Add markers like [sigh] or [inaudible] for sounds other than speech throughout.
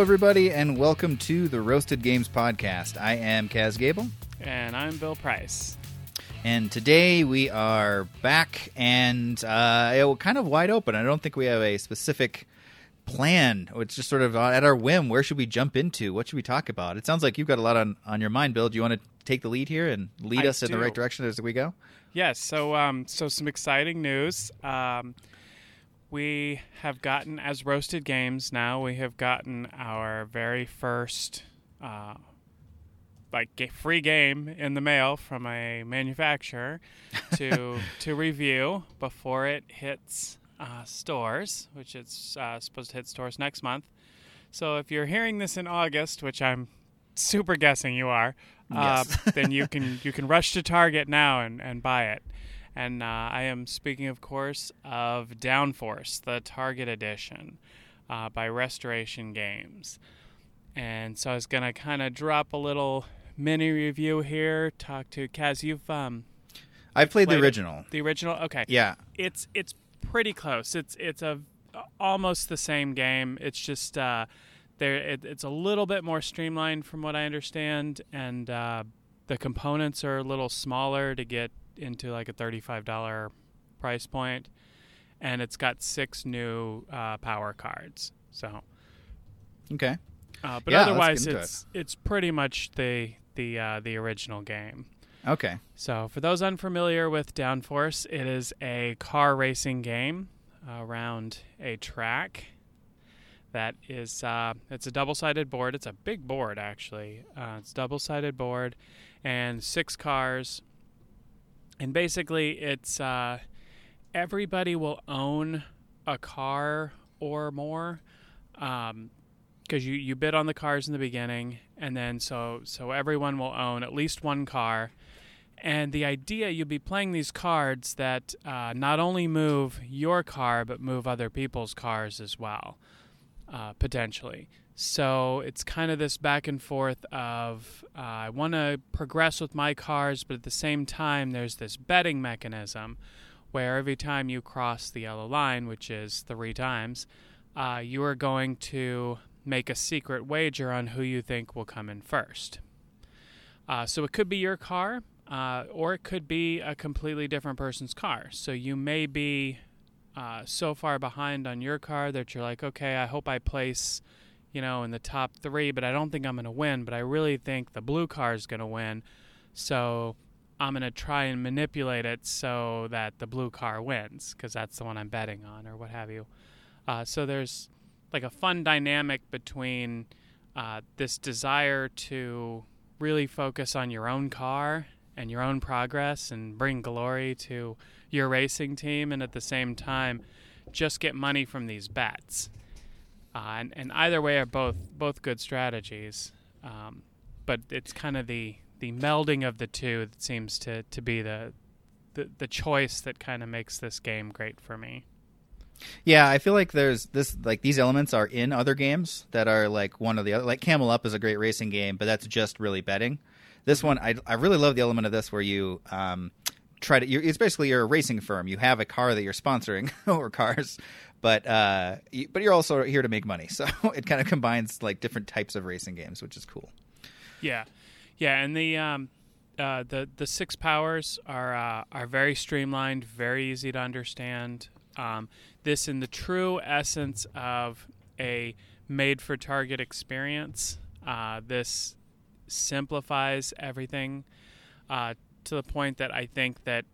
Hello, everybody, and welcome to the Roasted Games Podcast. I am Kaz Gable, And I'm Bill Price. and today we are back and uh, kind of wide open. I don't think we have a specific plan. It's just sort of at our whim. Where should we jump into? What should we talk about? It sounds like you've got a lot on, on your mind, Bill. Do you want to take the lead here and lead I us in the right direction as we go? Yes, so um, so some exciting news. Um, we have gotten as Roasted Games now. We have gotten our very first uh, like free game in the mail from a manufacturer [laughs] to to review before it hits uh, stores, which it's uh, supposed to hit stores next month. So if you're hearing this in August, which I'm super guessing you are, uh, Yes. [laughs] then you can you can rush to Target now and, and buy it. And uh, I am speaking, of course, of Downforce, the Target edition uh, by Restoration Games. And so I was gonna kind of drop a little mini review here. Talk to Kaz. You've um, I've played the Played it. original. the original. Okay, Yeah. it's it's pretty close. It's it's a almost the same game. It's just uh, there. It, it's a little bit more streamlined from what I understand, and uh, the components are a little smaller to get into like a thirty-five dollar price point, and it's got six new uh, power cards. So, Okay. uh, but Yeah, otherwise, it's it's pretty much the the uh, the original game. Okay. So, for those unfamiliar with Downforce, it is a car racing game around a track. That is, uh, it's a double-sided board. It's a big board, actually. Uh, it's double-sided board, and six cars. And basically, it's uh, everybody will own a car or more, because you you bid on the cars in the beginning, and then so so everyone will own at least one car. And the idea you'll be playing these cards that uh, not only move your car, but move other people's cars as well, uh, potentially. So it's kind of this back and forth of uh, I want to progress with my cars, but at the same time, there's this betting mechanism where every time you cross the yellow line, which is three times, uh, you are going to make a secret wager on who you think will come in first. Uh, so it could be your car, uh, or it could be a completely different person's car. So you may be uh, so far behind on your car that you're like, okay, I hope I place, you know, in the top three, but I don't think I'm going to win. But I really think the blue car is going to win. So I'm going to try and manipulate it so that the blue car wins because that's the one I'm betting on, or what have you. Uh, so there's like a fun dynamic between uh, this desire to really focus on your own car and your own progress and bring glory to your racing team, and at the same time, just get money from these bets. Uh, and, and either way are both both good strategies, um, but it's kind of the the melding of the two that seems to, to be the, the the choice that kind of makes this game great for me. Yeah, I feel like there's this like these elements are in other games that are like one of the other. Like Camel Up is a great racing game, but that's just really betting. This one, I I really love the element of this where you um try to. You're, it's basically you're a racing firm. You have a car that you're sponsoring [laughs] or cars, but uh, but you're also here to make money. [laughs] So it kind of combines like different types of racing games, which is cool. Yeah, yeah, and the um, uh, the the six powers are uh, are very streamlined, very easy to understand. Um, this in the true essence of a made for target experience. Uh, this simplifies everything uh, to the point that I think that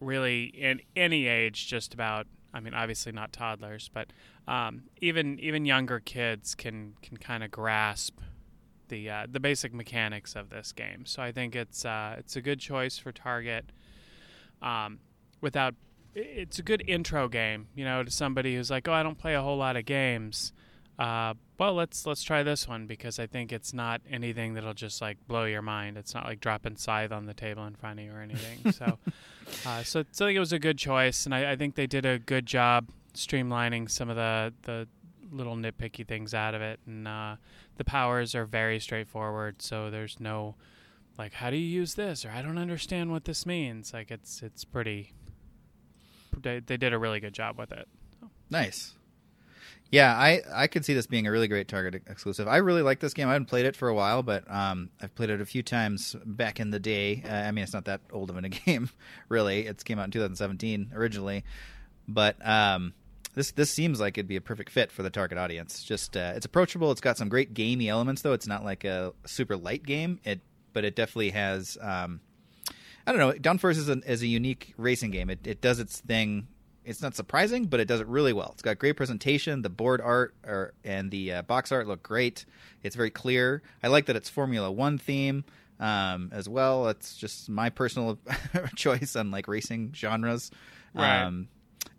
really in any age, just about. I mean, obviously not toddlers, but um, even even younger kids can can kind of grasp the uh, the basic mechanics of this game. So I think it's uh, it's a good choice for Target. Um, without it's a good intro game, you know, to somebody who's like, oh, I don't play a whole lot of games. Uh, well, let's let's try this one because I think it's not anything that'll just like blow your mind. It's not like dropping Scythe on the table in front of you or anything. [laughs] so, uh, so, so I think it was a good choice, and I, I think they did a good job streamlining some of the the little nitpicky things out of it, and uh, the powers are very straightforward. So there's no like, how do you use this, or I don't understand what this means. Like it's it's pretty. They, they did a really good job with it. Nice. Yeah, I, I could see this being a really great Target exclusive. I really like this game. I haven't played it for a while, but um, I've played it a few times back in the day. Uh, I mean, it's not that old of a [laughs] game, really. It came out in 2017 originally, but um, this this seems like it'd be a perfect fit for the target audience. Just uh, it's approachable. It's got some great gamey elements, though. It's not like a super light game. It but it definitely has. Um, I don't know. Downforce is a, is a unique racing game. It, it does its thing it's not surprising, but it does it really well. It's got great presentation. The board art or, and the uh, box art look great. It's very clear. I like that it's Formula One theme um, as well. It's just my personal [laughs] choice on like racing genres. Right. Um,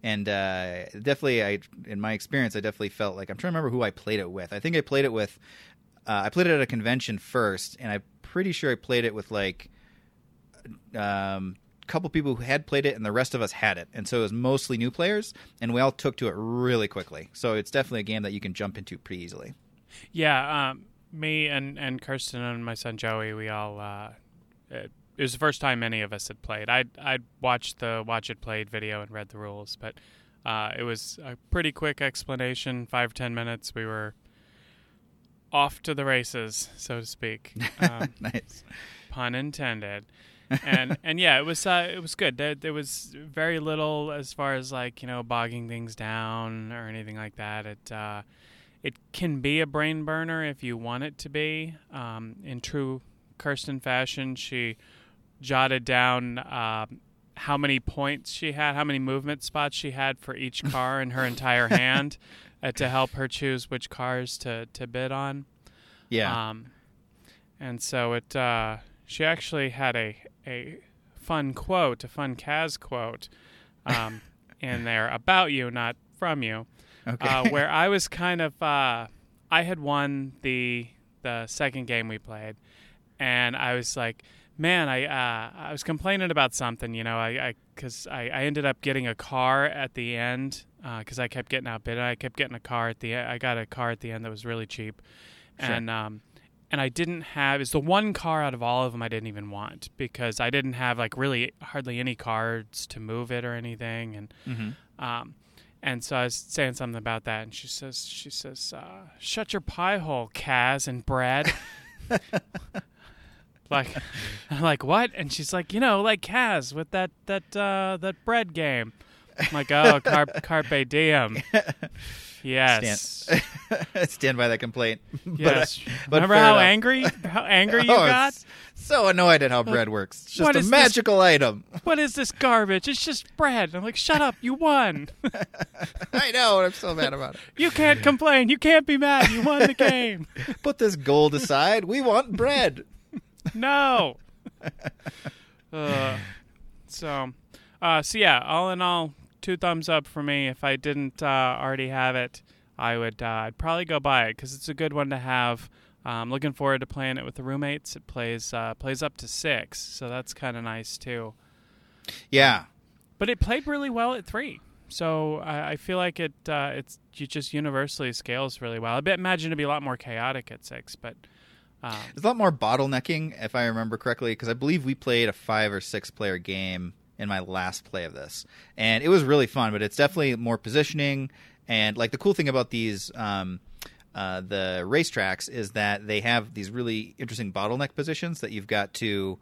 and uh, definitely, I in my experience, I definitely felt like I'm trying to remember who I played it with. I think I played it with. Uh, I played it at a convention first, and I'm pretty sure I played it with like um, couple people who had played it, and the rest of us had it, and so it was mostly new players, and we all took to it really quickly. So it's definitely a game that you can jump into pretty easily. Yeah, um, me and and Kirsten and my son Joey, we all. Uh, it, it was the first time any of us had played. I'd I'd watched the watch it played video and read the rules, but uh, it was a pretty quick explanation. Five ten minutes, we were off to the races, so to speak. [laughs] Um, nice, pun intended [laughs] and and yeah, it was uh, it was good. There, there was very little as far as like you know bogging things down or anything like that. It uh, it can be a brain burner if you want it to be. Um, in true Kirsten fashion, she jotted down uh, how many points she had, how many movement spots she had for each [laughs] car in her entire hand uh, to help her choose which cars to to bid on. Yeah. Um, and so it uh, she actually had a a fun quote, a fun Kaz quote, um, [laughs] in there about you, not from you. Okay. Uh, where [laughs] I was kind of, uh, I had won the the second game we played, and I was like, man, I uh, I was complaining about something, you know, I because I, I, I, ended up getting a car at the end because uh, I kept getting outbid. I kept getting a car at the I got a car at the end that was really cheap, sure. and um, and I didn't have is the one car out of all of them I didn't even want because I didn't have like really hardly any cards to move it or anything. And mm-hmm. um and so I was saying something about that and she says she says uh, shut your pie hole Kaz and Brad. [laughs] Like I'm like what? And she's like you know like Kaz with that that uh, that bread game. I'm like oh car- carpe diem [laughs] Yes. Stand, [laughs] stand by that complaint. [laughs] Yes. But, uh, but Remember how enough. angry how [laughs] angry you oh, got? So annoyed at how bread works. It's just What a is this- magical item. What is this garbage? It's just bread. I'm like, shut up, you won. I know. I'm so mad about it. You can't complain. You can't be mad. You won the game. Put this gold aside. We want bread. No. Uh, so, uh, so yeah. All in all, two thumbs up for me. If I didn't uh, already have it, I would. Uh, I'd probably go buy it because it's a good one to have. I'm looking forward to playing it with the roommates. It plays uh, plays up to six, so that's kind of nice too. Yeah. But it played really well at three, so I, I feel like it uh, it's it just universally scales really well. I bet imagine it'd be a lot more chaotic at six, but um, There's a lot more bottlenecking, if I remember correctly, because I believe we played a five or six player game in my last play of this, and it was really fun. But it's definitely more positioning, and like the cool thing about these. Um, uh, the racetracks is that they have these really interesting bottleneck positions that you've got to,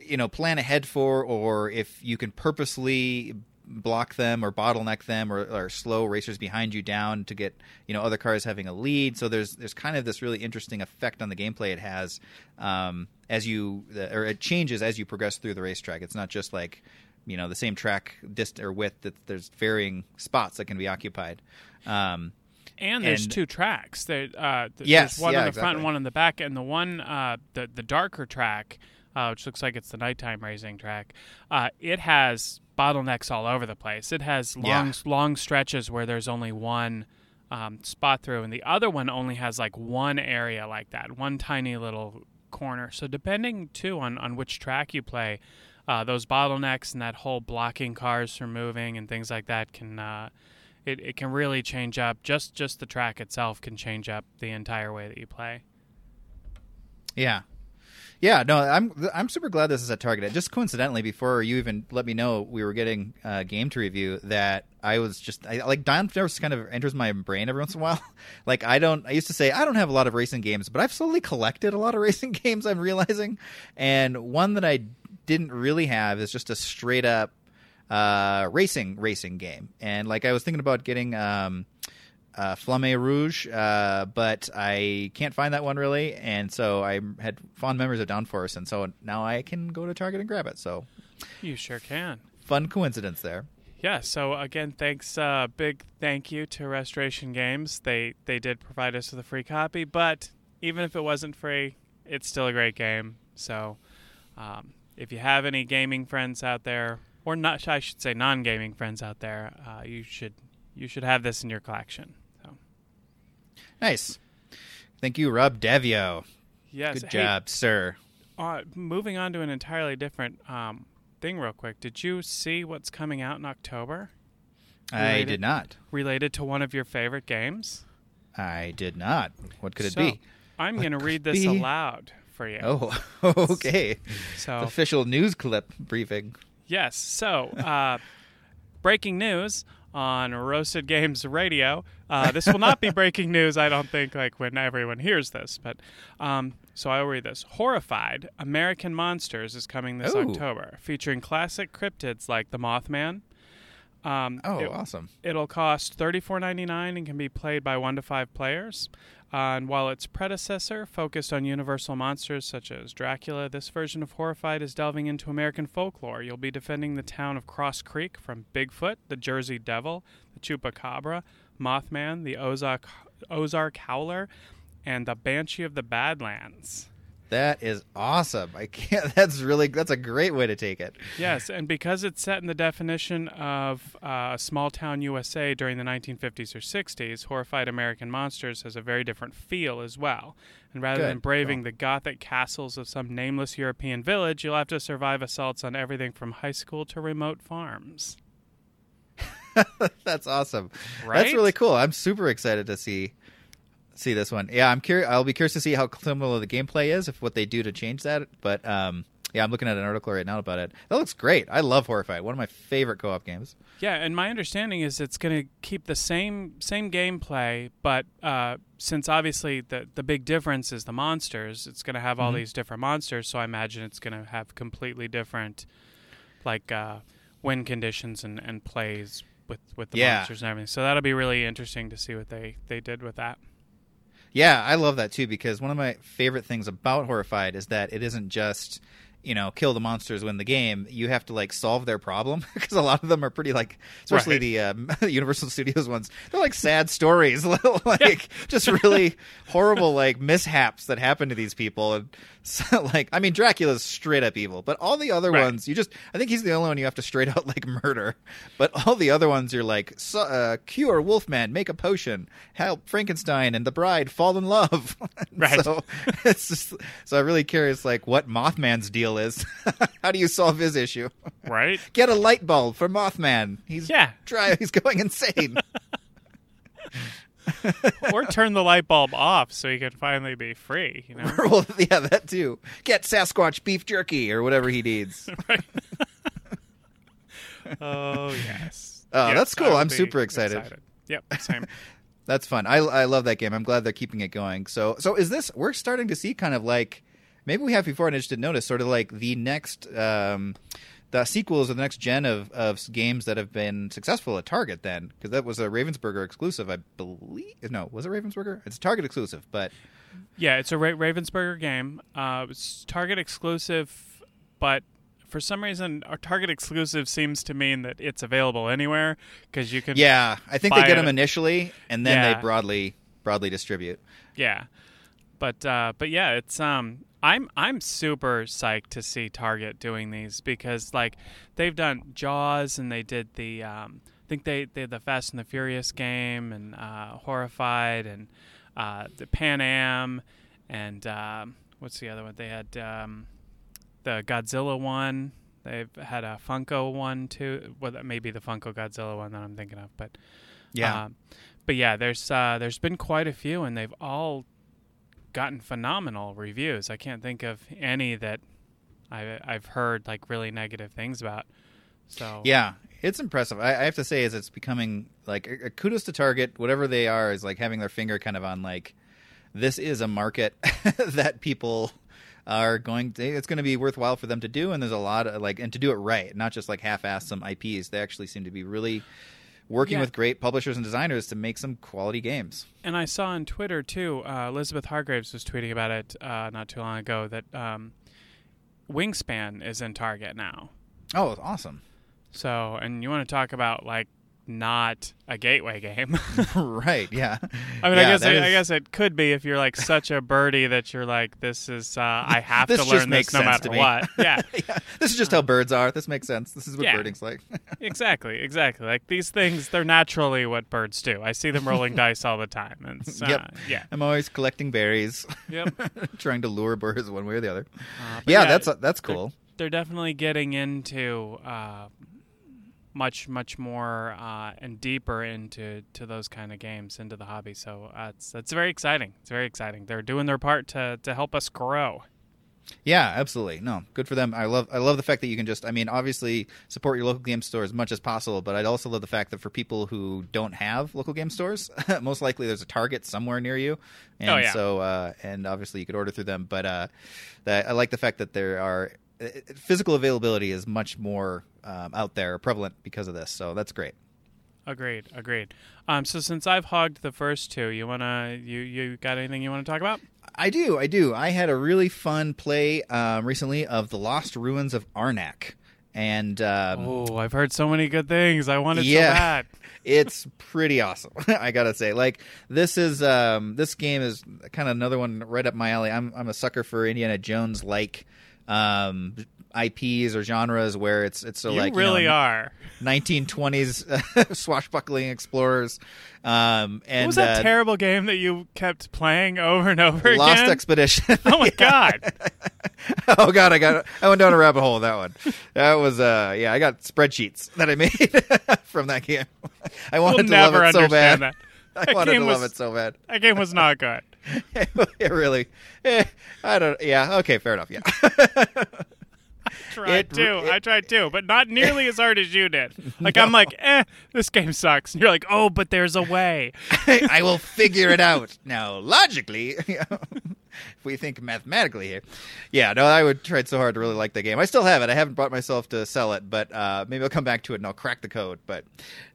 you know, plan ahead for, or if you can purposely block them or bottleneck them or, or slow racers behind you down to get you know other cars having a lead. So there's there's kind of this really interesting effect on the gameplay it has um, as you or it changes as you progress through the racetrack. It's not just like you know the same track dist or width. That there's varying spots that can be occupied. Um, and there's And- two tracks. There, uh, th- Yes, there's one yeah, in the front and one in the back, and the one, uh, the the darker track, uh, which looks like it's the nighttime racing track, uh, it has bottlenecks all over the place. It has long Yeah. long stretches where there's only one um, spot through, and the other one only has like one area like that, one tiny little corner. So depending too on on which track you play. Uh, those bottlenecks and that whole blocking cars from moving and things like that can uh, it, it can really change up just just the track itself can change up the entire way that you play Yeah, Yeah, no, I'm I'm super glad this is at Target. Just coincidentally, before you even let me know we were getting a game to review, that I was just I, like Downforce kind of enters my brain every once in a while. [laughs] like I don't, I used to say I don't have a lot of racing games, but I've slowly collected a lot of [laughs] racing games. I'm realizing, and one that I didn't really have is just a straight up uh, racing racing game. And like I was thinking about getting. Um, uh, Flamme Rouge, uh, but I can't find that one really, and so I had fond memories of Downforce, and so now I can go to Target and grab it. So you sure can. Fun coincidence there. Yeah. So again, thanks. Uh, big thank you to Restoration Games. They they did provide us with a free copy, but even if it wasn't free, it's still a great game. So um, if you have any gaming friends out there, or not, I should say non-gaming friends out there, uh, you should you should have this in your collection. Nice. Thank you, Rob Daviau. Yes. Good job, sir. Uh, moving on to an entirely different um, thing, real quick. Did you see what's coming out in October? Related, I did not. Related to one of your favorite games? I did not. What could so, it be? I'm going to read this be? aloud for you. Oh, [laughs] okay. So official news clip briefing. Yes. So, uh, breaking news on Roasted Games Radio. Uh, this will not be [laughs] breaking news, I don't think, like when everyone hears this. But um, so I'll read this. Horrified American Monsters is coming this Ooh. October, featuring classic cryptids like the Mothman. Um, oh, it, awesome! It'll cost thirty four ninety nine and can be played by one to five players. And while its predecessor focused on universal monsters such as Dracula, this version of Horrified is delving into American folklore. You'll be defending the town of Cross Creek from Bigfoot, the Jersey Devil, the Chupacabra, Mothman, the Ozark, Ozark Howler, and the Banshee of the Badlands. That is awesome. I can't. [laughs] That's really. That's a great way to take it. Yes, and because it's set in the definition of uh, a small town USA during the 1950s or 60s, horrified American monsters has a very different feel as well. And rather Good. than braving Cool. the gothic castles of some nameless European village, you'll have to survive assaults on everything from high school to remote farms. [laughs] that's awesome. Right? That's really cool. I'm super excited to see see this one. Yeah, I'm curious. I'll be curious to see how similar the gameplay is, if what they do to change that. But um, yeah, I'm looking at an article right now about it. That looks great. I love Horrified. One of my favorite co-op games. Yeah, and my understanding is it's going to keep the same same gameplay, but uh, since obviously the the big difference is the monsters, it's going to have all Mhm. these different monsters. So I imagine it's going to have completely different, like uh, win conditions and, and plays with with the Yeah. monsters and everything. So that'll be really interesting to see what they they did with that. Yeah, I love that too because one of my favorite things about Horrified is that it isn't just you know kill the monsters win the game. You have to like solve their problem [laughs] because a lot of them are pretty like, especially Right. the um, [laughs] Universal Studios ones. They're like sad stories, [laughs] like just really horrible like mishaps that happen to these people. And [laughs] so, like, I mean, Dracula's straight up evil, but all the other Right. ones, you just I think he's the only one you have to straight out [laughs] like murder. But all the other ones, you're like, so, uh, cure Wolfman, make a potion, help Frankenstein and the bride fall in love. [laughs] Right. So it's just so I'm really curious, like what Mothman's deal is. How do you solve his issue? Right? Get a light bulb for Mothman. He's Yeah. try. He's going insane. [laughs] or turn the light bulb off so he can finally be free. You know. [laughs] well, yeah, that too. Get Sasquatch beef jerky or whatever he needs. [laughs] oh yes. Oh, Yes, that's cool. I'm super excited. Yep. Same. That's fun. I I love that game. I'm glad they're keeping it going. So so is this? We're starting to see kind of like maybe we have before and I just didn't notice. Sort of like the next. Um, the sequels of the next gen of, of games that have been successful at Target, then, because that was a Ravensburger exclusive, I believe. No, was it Ravensburger? It's a Target exclusive, but Yeah, it's a Ra- Ravensburger game. Uh, it's Target exclusive, but for some reason, our Target exclusive seems to mean that it's available anywhere because you can. yeah, I think they get it- them initially, and then Yeah. they broadly broadly distribute. Yeah, but uh, but yeah, it's um. I'm I'm super psyched to see Target doing these because like they've done Jaws and they did the um, I think they they did the Fast and the Furious game and uh, Horrified and uh, the Pan Am and um, what's the other one? They had um, the Godzilla one. They've had a Funko one too. Well that may be the Funko Godzilla one that I'm thinking of but Yeah, um, but yeah, there's uh, there's been quite a few, and they've all gotten phenomenal reviews. I can't think of any that I, I've heard like really negative things about. So Yeah, it's impressive. I, I have to say, is it's becoming like uh, kudos to Target. Whatever they are is like having their finger kind of on like this is a market [laughs] that people are going to. It's going to be worthwhile for them to do, and there's a lot of like and to do it right, not just like half-ass some IPs. They actually seem to be really working Yeah. with great publishers and designers to make some quality games. And I saw on Twitter too. Uh, Elizabeth Hargraves was tweeting about it uh, not too long ago that um, Wingspan is in Target now. Oh, awesome! So, and you want to talk about like not a gateway game? [laughs] right? Yeah. I mean, Yeah, I guess it, I guess it could be if you're like such a birdie that you're like, this is uh, [laughs] I have This to learn this no matter what. [laughs] Yeah, yeah. This is just how birds are. This makes sense. This is what Yeah. birding's like. exactly, exactly. Like these things, they're naturally what birds do. I see them rolling dice all the time, and uh, Yep. yeah, I'm always collecting berries, yep. trying to lure birds one way or the other. Uh, Yeah, that's that's they're- cool. they're definitely getting into uh, much much more uh, and deeper into to those kind of games into the hobby so uh, it's it's very exciting it's very exciting they're doing their part to to help us grow Yeah, absolutely. No, good for them. I love I love the fact that you can just I mean, obviously support your local game store as much as possible, but I'd also love the fact that for people who don't have local game stores, [laughs] most likely there's a Target somewhere near you. And Oh, yeah. so uh and obviously you could order through them, but uh that I like the fact that there are physical availability is much more um, out there prevalent because of this. So that's great. agreed agreed um so since i've hogged the first two you wanna you you got anything you want to talk about I do, I do. I had a really fun play um, recently of the Lost Ruins of Arnak, and um, oh i've heard so many good things i wanted Yeah. so bad [laughs] it's pretty awesome. [laughs] I gotta say, like this is um, this game is kind of another one right up my alley. I'm I'm a sucker for Indiana Jones like um, IPs or genres where it's it's so you like really you know, are 1920s [laughs] swashbuckling explorers. Um, and what was that uh, terrible game that you kept playing over and over again? Lost again Expedition. [laughs] oh my [laughs] god oh god, I got I went down a rabbit hole with that one. That was uh yeah, I got spreadsheets that I made from that game. I we'll wanted to love it so bad. that I That wanted to love was- it so bad. that game was not good [laughs] it really eh, I don't yeah, okay, fair enough. Yeah. [laughs] I tried It- too. it- I tried too, but not nearly as hard as you did. [laughs] Like I'm like, eh, this game sucks. And you're like, oh, but there's a way. I will figure it out. Now, logically, if we think mathematically here, yeah, no, I would tried so hard to really like the game. I still have it. I haven't brought myself to sell it, but uh, maybe I'll come back to it and I'll crack the code. But,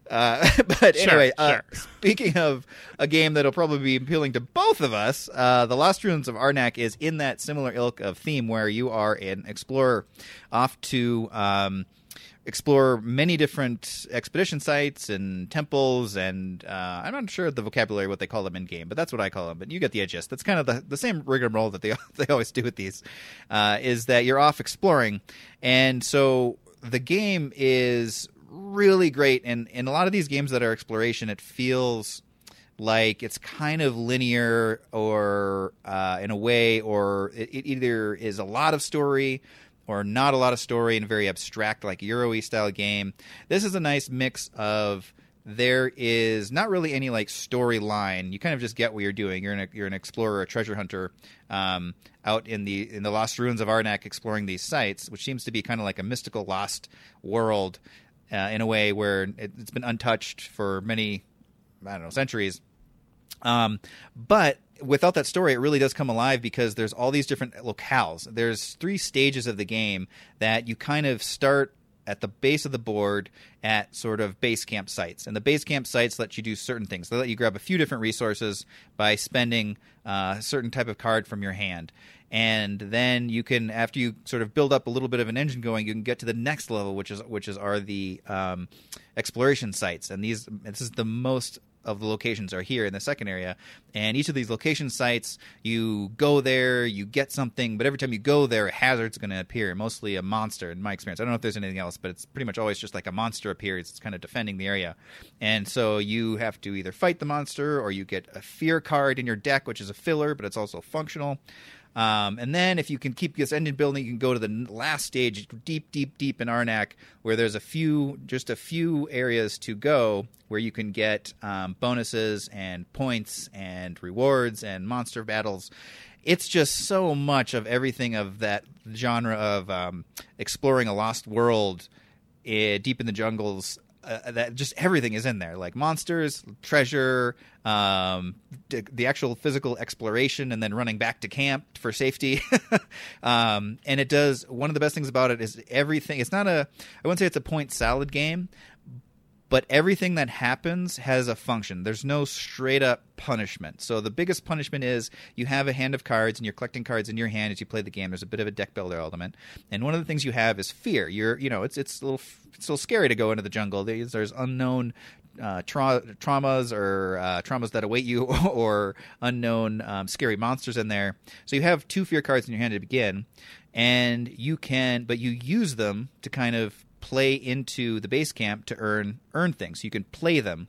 uh, [laughs] but Sure, anyway, uh, sure. speaking of a game that'll probably be appealing to both of us, uh, the Lost Ruins of Arnak is in that similar ilk of theme where you are an explorer off to. Um, explore many different expedition sites and temples and uh, I'm not sure the vocabulary what they call them in game, but that's what I call them. But you get the gist. That's kind of the, the same rigmarole that they [laughs] they always do with these. Uh, is that you're off exploring, and so the game is really great. And in a lot of these games that are exploration, it feels like it's kind of linear or uh, in a way, or it, it either is a lot of story or not a lot of story and very abstract, like Euro style game. This is a nice mix of there is not really any like storyline. You kind of just get what you're doing. You're an you're an explorer, a treasure hunter, um, out in the in the lost ruins of Arnak, exploring these sites, which seems to be kind of like a mystical lost world uh, in a way where it, it's been untouched for many I don't know centuries. Um, but without that story, it really does come alive because there's all these different locales. There's three stages of the game that you kind of start at the base of the board at sort of base camp sites. And the base camp sites let you do certain things. They let you grab a few different resources by spending uh, a certain type of card from your hand. And then you can, after you sort of build up a little bit of an engine going, you can get to the next level, which is which is are the um, exploration sites. And these, this is the most of the locations are here in the second area. And each of these location sites, you go there, you get something, but every time you go there, a hazard's going to appear, mostly a monster in my experience. I don't know if there's anything else, but it's pretty much always just like a monster appears. It's kind of defending the area. And so you have to either fight the monster or you get a fear card in your deck, which is a filler, but it's also functional. Um, and then if you can keep this engine building, you can go to the last stage, deep, deep, deep in Arnak, where there's a few, just a few areas to go where you can get um, bonuses and points and rewards and monster battles. It's just so much of everything of that genre of um, exploring a lost world eh, deep in the jungles uh, that just everything is in there like monsters treasure um, d- the actual physical exploration and then running back to camp for safety. [laughs] Um, and it does one of the best things about it is everything it's not a i wouldn't say it's a point salad game but everything that happens has a function. There's no straight up punishment. So the biggest punishment is you have a hand of cards and you're collecting cards in your hand as you play the game. There's a bit of a deck builder element, and one of the things you have is fear. You're you know it's it's a little it's a little scary to go into the jungle. There's, there's unknown. Uh, tra- traumas or uh, traumas that await you, [laughs] or unknown um, scary monsters in there. So you have two fear cards in your hand to begin, and you can, but you use them to kind of play into the base camp to earn earn things. You can play them.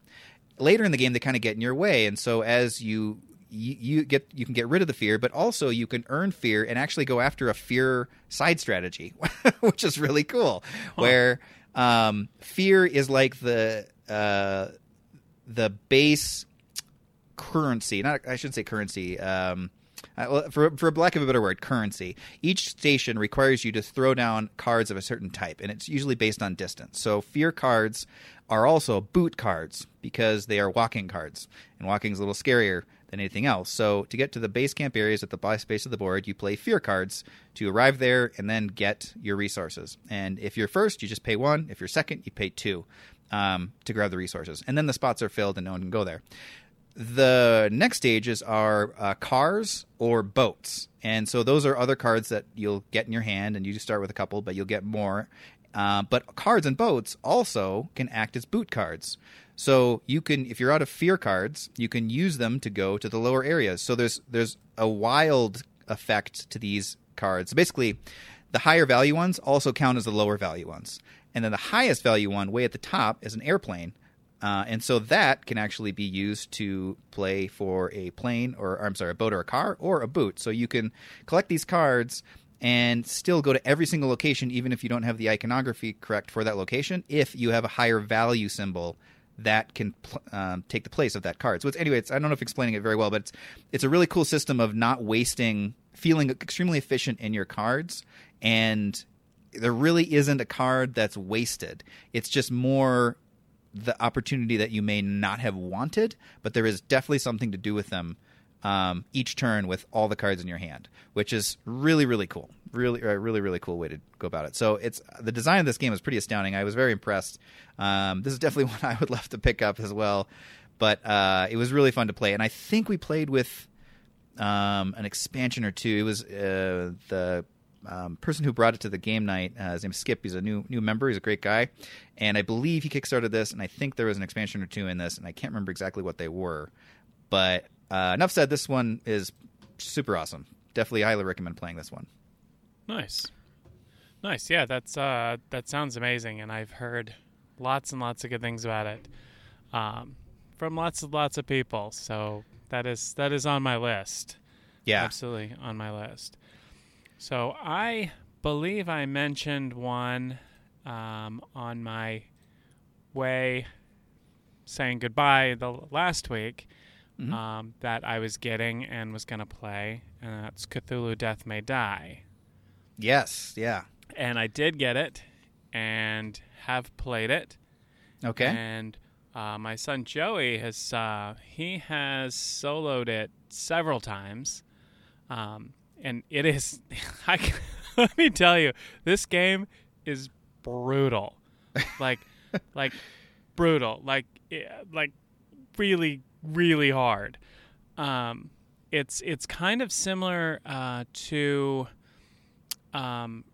Later in the game, they kind of get in your way, and so as you, you you get you can get rid of the fear, but also you can earn fear and actually go after a fear side strategy, [laughs] which is really cool. Huh. Where um, fear is like the uh, the base currency. Not I shouldn't say currency. Um, uh, for for lack of a better word, currency. Each station requires you to throw down cards of a certain type, and it's usually based on distance. So fear cards are also boot cards because they are walking cards, and walking is a little scarier than anything else. So to get to the base camp areas at the base base of the board, you play fear cards to arrive there and then get your resources. And if you're first, you just pay one. If you're second, you pay two um, to grab the resources, and then the spots are filled and no one can go there the next stages are uh, cars or boats. And so those are other cards that you'll get in your hand and you just start with a couple but you'll get more. Uh, but cards and boats also can act as boot cards. So you can if you're out of fear cards you can use them to go to the lower areas. So there's there's a wild effect to these cards. Basically the higher value ones also count as the lower value ones. And then the highest value one way at the top is an airplane uh, and so that can actually be used to play for a plane or I'm sorry, a boat or a car or a boot. So you can collect these cards and still go to every single location, even if you don't have the iconography correct for that location, if you have a higher value symbol that can pl- um, take the place of that card. So it's anyway, it's, I don't know if explaining it very well, but it's it's a really cool system of not wasting, feeling extremely efficient in your cards, and there really isn't a card that's wasted. It's just more the opportunity that you may not have wanted, but there is definitely something to do with them um, each turn with all the cards in your hand, which is really really cool. Really, uh, really, really cool way to go about it. So it's the design of this game is pretty astounding. I was very impressed. Um, this is definitely [laughs] one I would love to pick up as well. But uh, it was really fun to play, and I think we played with um, an expansion or two. It was uh, the um, person who brought it to the game night. Uh, his name's Skip. He's a new new member. He's a great guy, and I believe he kickstarted this. And I think there was an expansion or two in this, and I can't remember exactly what they were. But uh, enough said. This one is super awesome. Definitely, highly recommend playing this one. Nice, nice. Yeah, that's uh, that sounds amazing, and I've heard lots and lots of good things about it um, from lots and lots of people. So that is that is on my list. Yeah, absolutely on my list. So I believe I mentioned one um, on my way saying goodbye the last week Mhm. um, that I was getting and was going to play, and that's Cthulhu Death May Die. Yes. Yeah. And I did get it and have played it. Okay. And uh, my son Joey has uh, he has soloed it several times, um, and it is. [laughs] I can, [laughs] let me tell you, this game is brutal, like [laughs] like brutal, like eh, like really really hard. Um, it's it's kind of similar uh, to um,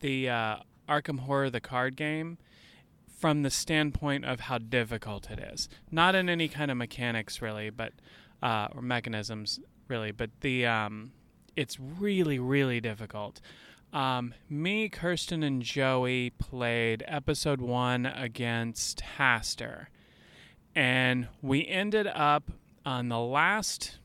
the uh, Arkham Horror the card game from the standpoint of how difficult it is. Not in any kind of mechanics really, but uh, or mechanisms really, but the um, it's really really difficult. Um, me, Kirsten, and Joey played episode one against Hastur, and we ended up on the last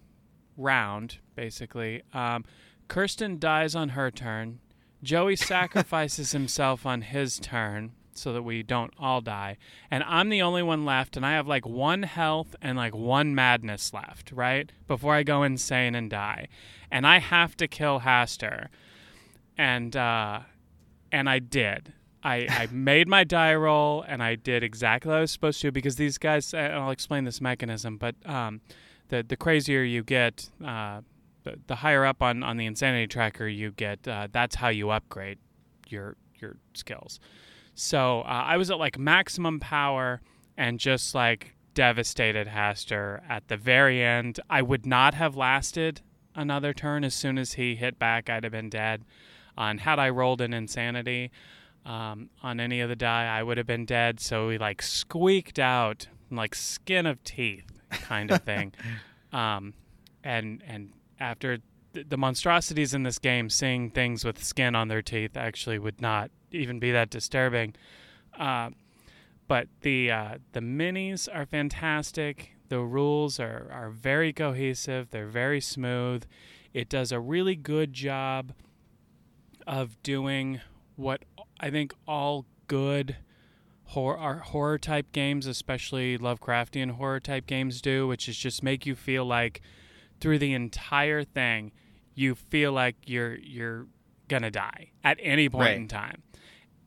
round, basically, um, Kirsten dies on her turn. Joey [laughs] sacrifices himself on his turn so that we don't all die. And I'm the only one left, and I have like one health and like one madness left, right? Before I go insane and die. And I have to kill Hastur. And uh and I did. I, I [laughs] made my die roll and I did exactly what I was supposed to because these guys and I'll explain this mechanism, but um the the crazier you get, uh the, the higher up on, on the insanity tracker you get, uh, that's how you upgrade your your skills. So uh, I was at like maximum power and just like devastated Hastur at the very end. I would not have lasted another turn. As soon as he hit back, I'd have been dead. Uh, and had I rolled an insanity um, on any of the die, I would have been dead. So we like squeaked out like skin of teeth kind of thing. [laughs] um, and and after the monstrosities in this game seeing things with skin on their teeth actually would not even be that disturbing. Uh, but the uh, the minis are fantastic. The rules are, are very cohesive. They're very smooth. It does a really good job of doing what I think all good horror horror type games, especially Lovecraftian horror type games, do, which is just make you feel like through the entire thing you feel like you're you're gonna die at any point Right. in time.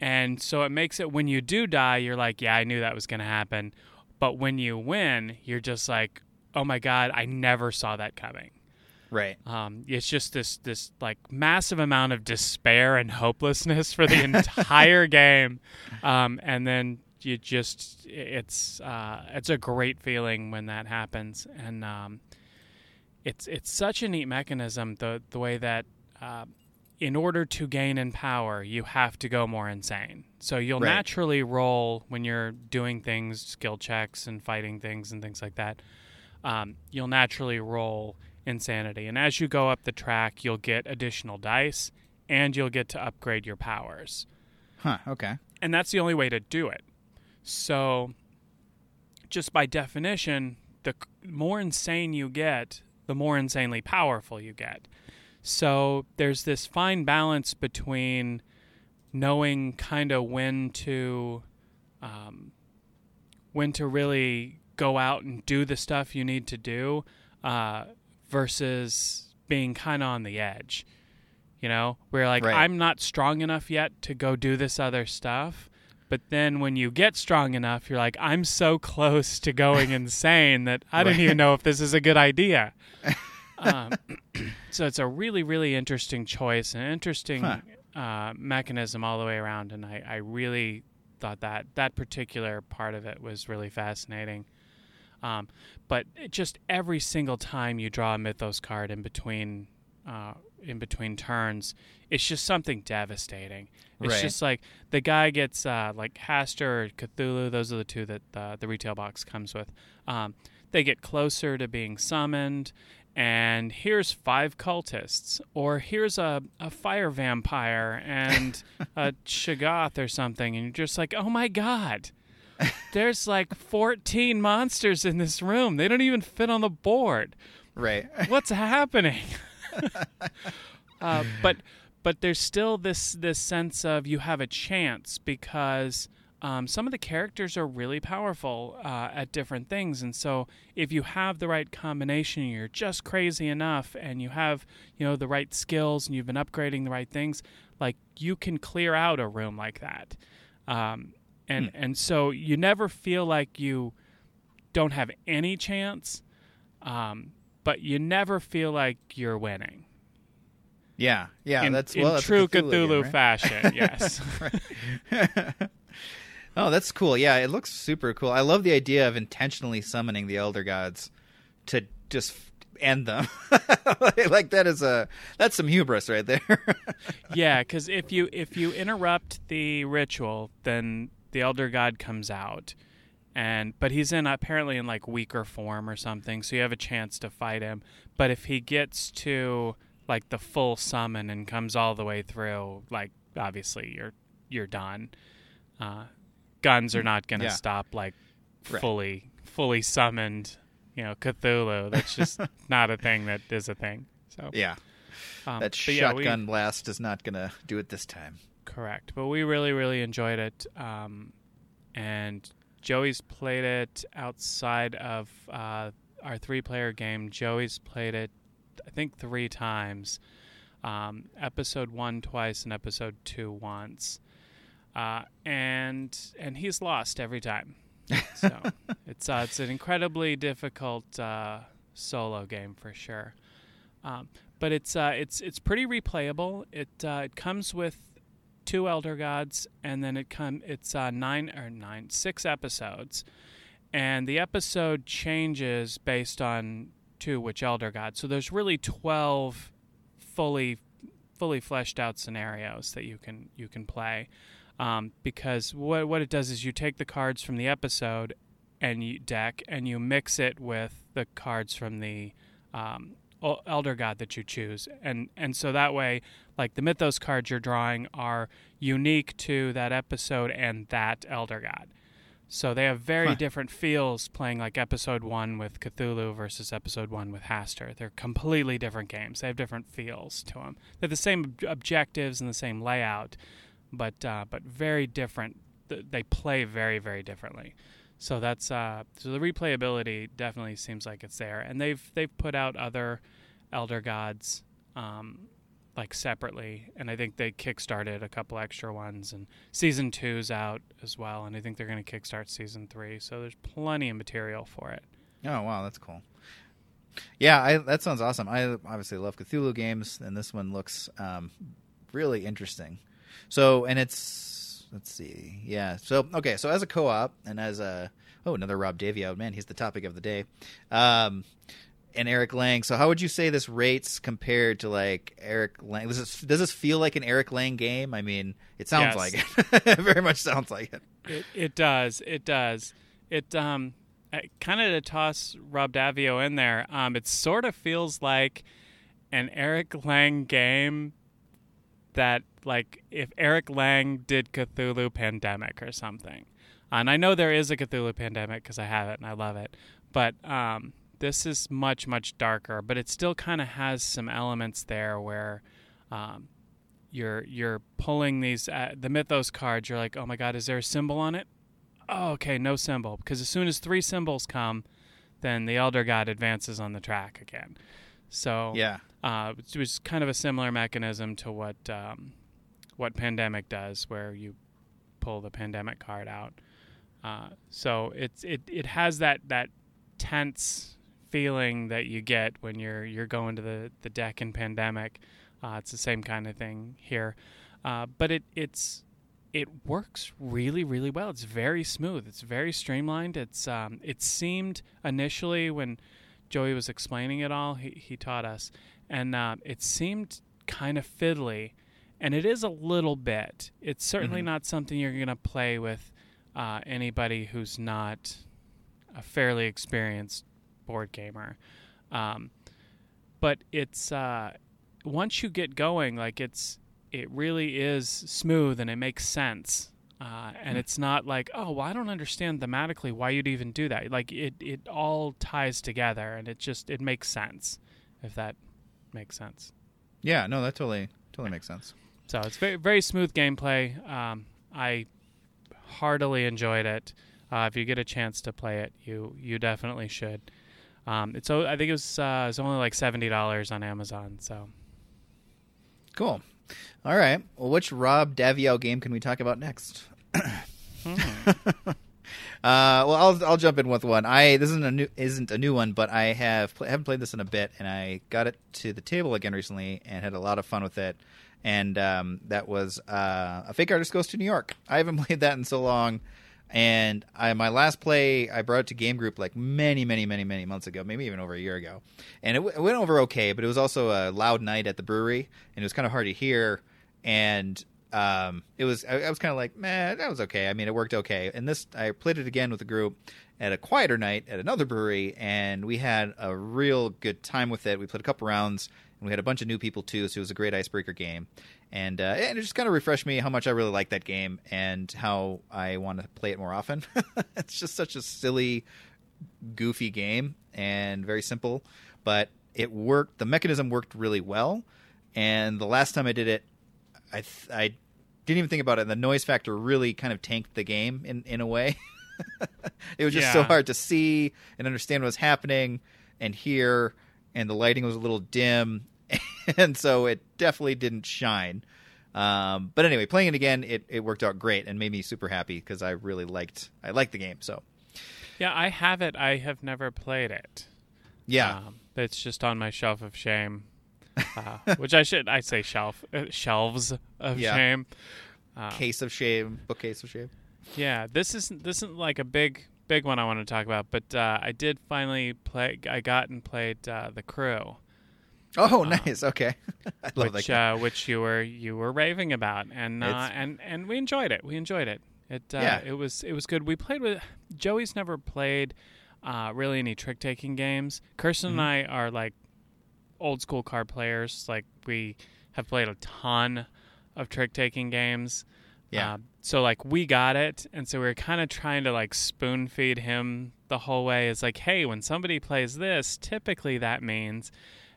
And so it makes it when you do die, you're like, yeah, I knew that was gonna happen. But when you win, you're just like, oh my god, I never saw that coming. Right. Um, it's just this this like massive amount of despair and hopelessness for the [laughs] entire game, um, and then you just it's uh, it's a great feeling when that happens, and um, it's it's such a neat mechanism the the way that uh, in order to gain in power you have to go more insane. So you'll Right. naturally roll when you're doing things, skill checks and fighting things and things like that. Um, you'll naturally roll insanity, and as you go up the track, you'll get additional dice, and you'll get to upgrade your powers Huh. Okay. and that's the only way to do it. So, just by definition, the more insane you get, the more insanely powerful you get. So, there's this fine balance between knowing kind of when to, um, when to really go out and do the stuff you need to do, uh, versus being kind of on the edge. You know, where like Right. I'm not strong enough yet to go do this other stuff. But then when you get strong enough, you're like, I'm so [laughs] close to going insane that I don't Right. even know if this is a good idea. [laughs] um, [clears throat] so it's a really, really interesting choice, an interesting Huh. uh, mechanism all the way around. And I, I really thought that that particular part of it was really fascinating. Um, but it just every single time you draw a mythos card in between uh, in between turns, it's just something devastating. It's Right. just like the guy gets uh, like Hastur or Cthulhu. Those are the two that uh, the retail box comes with. Um, they get closer to being summoned, and here's five cultists, or here's a, a fire vampire and [laughs] a Shoggoth or something, and you're just like, oh my god. [laughs] There's like 14 monsters in this room. They don't even fit on the board. Right. What's happening? [laughs] uh, but but there's still this this sense of you have a chance because um, some of the characters are really powerful uh, at different things, and so if you have the right combination, you're just crazy enough, and you have you know the right skills, and you've been upgrading the right things, like you can clear out a room like that, um, and and so you never feel like you don't have any chance, um, but you never feel like you're winning. Yeah. Yeah. in, that's in well. that's true Cthulhu, Cthulhu, game, right? fashion. [laughs] Yes. [laughs] oh, that's cool. Yeah, it looks super cool. I love the idea of intentionally summoning the elder gods to just end them. [laughs] like that is a that's some hubris right there. yeah, because if you if you interrupt the ritual, then the elder god comes out, and but he's in apparently in like weaker form or something, so you have a chance to fight him. But if he gets to like the full summon and comes all the way through, like obviously you're you're done. Uh, guns are not going to Yeah. stop like Right. fully fully summoned you know Cthulhu. That's just [laughs] not a thing that is a thing. So Yeah, um, that but yeah, we- shotgun blast is not gonna do it this time. Correct. But we really, really enjoyed it. Um, and Joey's played it outside of uh, our three player game. Joey's played it, I think, three times. Um, episode one twice and episode two once. Uh, and and he's lost every time. [laughs] So it's uh, it's an incredibly difficult uh, solo game for sure. Um, but it's uh, it's it's pretty replayable. It uh, it comes with two elder gods, and then it come it's uh, nine or nine six episodes, and the episode changes based on to which elder god. So there's really twelve fully fully fleshed out scenarios that you can you can play. Um, because what what it does is you take the cards from the episode and you deck and you mix it with the cards from the um, elder god that you choose and and so that way like the mythos cards you're drawing are unique to that episode and that elder god so they have very Huh. different feels playing like episode one with Cthulhu versus episode one with Hastur. They're completely different games. They have different feels to them. They're the same ob- objectives and the same layout, but uh, but very different. Th- They play very very differently. So that's uh, so the replayability definitely seems like it's there, and they've they've put out other Elder Gods um, like separately, and I think they kickstarted a couple extra ones, and season two's out as well, and I think they're going to kickstart season three. So there's plenty of material for it. Oh wow, that's cool. Yeah, I, that sounds awesome. I obviously love Cthulhu games, and this one looks um, really interesting. So, and it's let's see, yeah. So, okay, so as a co-op and as a oh another Rob Daviau, man, he's the topic of the day. Um, and Eric Lang. So, how would you say this rates compared to like Eric Lang? Does this, does this feel like an Eric Lang game? I mean, it sounds Yes. like it. it [laughs] very much sounds like it. It, it does. It does. It um, kind of to toss Rob Daviau in there. Um, it sort of feels like an Eric Lang game that, like, if Eric Lang did Cthulhu Pandemic or something. And I know there is a Cthulhu Pandemic because I have it and I love it. But um, this is much much darker. But it still kind of has some elements there where. Um, you're you're pulling these uh, the mythos cards you're like oh my god is there a symbol on it oh okay no symbol because as soon as three symbols come then the elder god advances on the track again so Yeah. uh, it was kind of a similar mechanism to what um, what pandemic does where you pull the pandemic card out uh, so it's it, it has that that tense feeling that you get when you're you're going to the, the deck in pandemic uh, it's the same kind of thing here, uh, but it it's it works really really well. It's very smooth. It's very streamlined. It's um, it seemed initially when Joey was explaining it all, he he taught us, and uh, it seemed kind of fiddly, and it is a little bit. It's certainly Mhm. not something you're gonna play with uh, anybody who's not a fairly experienced board gamer. Um, but it's uh, once you get going, like it's it really is smooth and it makes sense. Uh, and Hmm. it's not like, oh, well, I don't understand thematically why you'd even do that. Like it, it all ties together, and it just it makes sense, if that makes sense. Yeah. No, that totally totally makes sense. So it's very very smooth gameplay. Um, I heartily enjoyed it. Uh, if you get a chance to play it, you you definitely should. Um, it's o- I think it was uh, it's only like seventy dollars on Amazon. So Cool. All right. Well, which Rob Daviau game can we talk about next? hmm. [laughs] Uh, well, I'll I'll jump in with one. I this isn't a new isn't a new one, but I have pl- haven't played this in a bit, and I got it to the table again recently and had a lot of fun with it. And um, that was uh, a fake artist goes to New York. I haven't [laughs] played that in so long, and I, my last play I brought it to Game Group like many, many, many, many months ago, maybe even over a year ago, and it, w- it went over okay. But it was also a loud night at the brewery, and it was kind of hard to hear. And um, it was I, I was kind of like, man, that was okay. I mean, it worked okay. And this I played it again with a group at a quieter night at another brewery, and we had a real good time with it. We played a couple rounds, and we had a bunch of new people too, so it was a great icebreaker game. And, uh, and it just kind of refreshed me how much I really like that game and how I want to play it more often. [laughs] it's just such a silly, goofy game and very simple, but it worked. The mechanism worked really well. And the last time I did it, I th- I didn't even think about it. And the noise factor really kind of tanked the game in in a way. [laughs] it was just so hard to see and understand what was happening and hear, and the lighting was a little dim, [laughs] and so it definitely didn't shine. Um, but anyway, playing it again, it, it worked out great and made me super happy because I really liked I liked the game. So Yeah, I have it. I have never played it. yeah, Um, it's just on my shelf of shame, uh, [laughs] which I should I say shelf uh, shelves of Yeah. shame. Uh, case of shame, bookcase of shame. yeah, this isn't this isn't like a big big one I want to talk about, but uh, I did finally play. I got and played uh, the Crew, Oh, nice. Okay, [laughs] I love which that. uh, which you were you were raving about, and uh, It's- and and we enjoyed it. We enjoyed it. It uh, Yeah. it was it was good. We played with Joey's never played uh, really any trick taking games. Kirsten Mm-hmm. and I are like old school card players. Like we have played a ton of trick taking games. Yeah. Uh, so like we got it, and so we were kind of trying to like spoon feed him the whole way. It's like, hey, when somebody plays this, typically that means,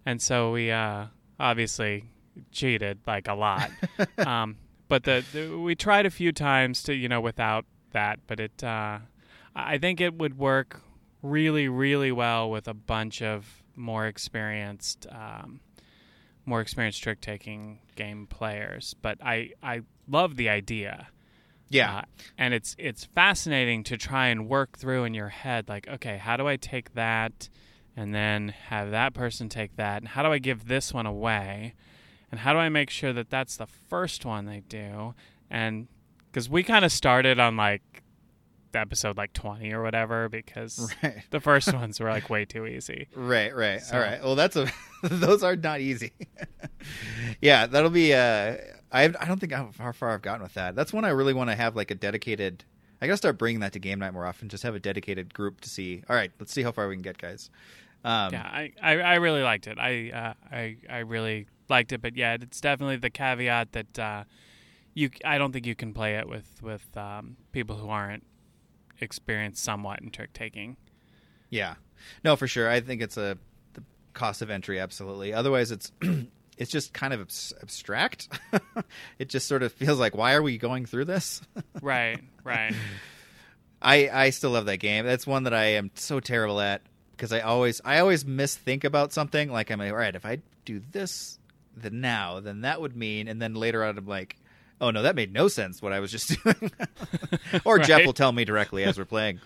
and so we uh, obviously cheated like a lot. [laughs] um, but the, the we tried a few times to you know without that, but it uh, I think it would work really really well with a bunch of more experienced. Um, more experienced trick taking game players, but I I love the idea. yeah, Uh, and it's it's fascinating to try and work through in your head like okay, how do I take that and then have that person take that and how do I give this one away? And how do I make sure that that's the first one they do? And cuz we kind of started on like episode like 20 or whatever because [laughs] right, the first [laughs] ones were like way too easy. right, right. So- All right. Well, that's a [laughs] those are not easy. yeah, that'll be. Uh, I I don't think how how far I've gotten with that. That's one I really want to have like a dedicated. I gotta start bringing that to game night more often. Just have a dedicated group to see. All right, let's see how far we can get, guys. Um, yeah, I, I, I really liked it. I, uh, I I really liked it, but yeah, it's definitely the caveat that uh, you I don't think you can play it with with um, people who aren't experienced somewhat in trick taking. Yeah, no, for sure. I think it's a the cost of entry absolutely. Otherwise, it's [clears throat] it's just kind of abs- abstract. [laughs] it just sort of feels like, why are we going through this? [laughs] Right, right. I I still love that game. That's one that I am so terrible at because I always I always misthink about something. Like I'm like, all right, if I do this then now, then that would mean, and then later on I'm like. Oh no, that made no sense. What I was just [laughs] doing, or Jeff will tell me directly as we're playing.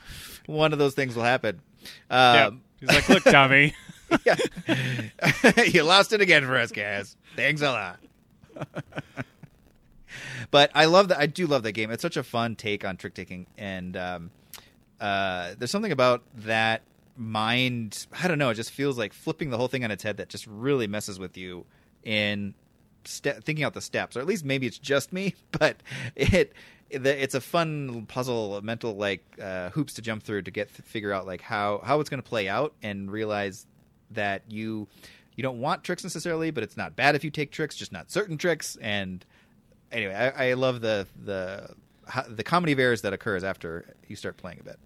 One of those things will happen. Um, He's like, look, dummy. [laughs] you lost it again for us, guys. Thanks a lot. but I love that. I do love that game. It's such a fun take on trick taking, and um, uh, there's something about that mind. I don't know. It just feels like flipping the whole thing on its head that just really messes with you in ste- thinking out the steps, or at least maybe it's just me, [laughs] but it. the- It's a fun puzzle, mental like uh, hoops to jump through to get figure out like how how it's going to play out and realize that you you don't want tricks necessarily, but it's not bad if you take tricks, just not certain tricks. And anyway, I, I love the the the comedy of errors that occurs after you start playing a bit.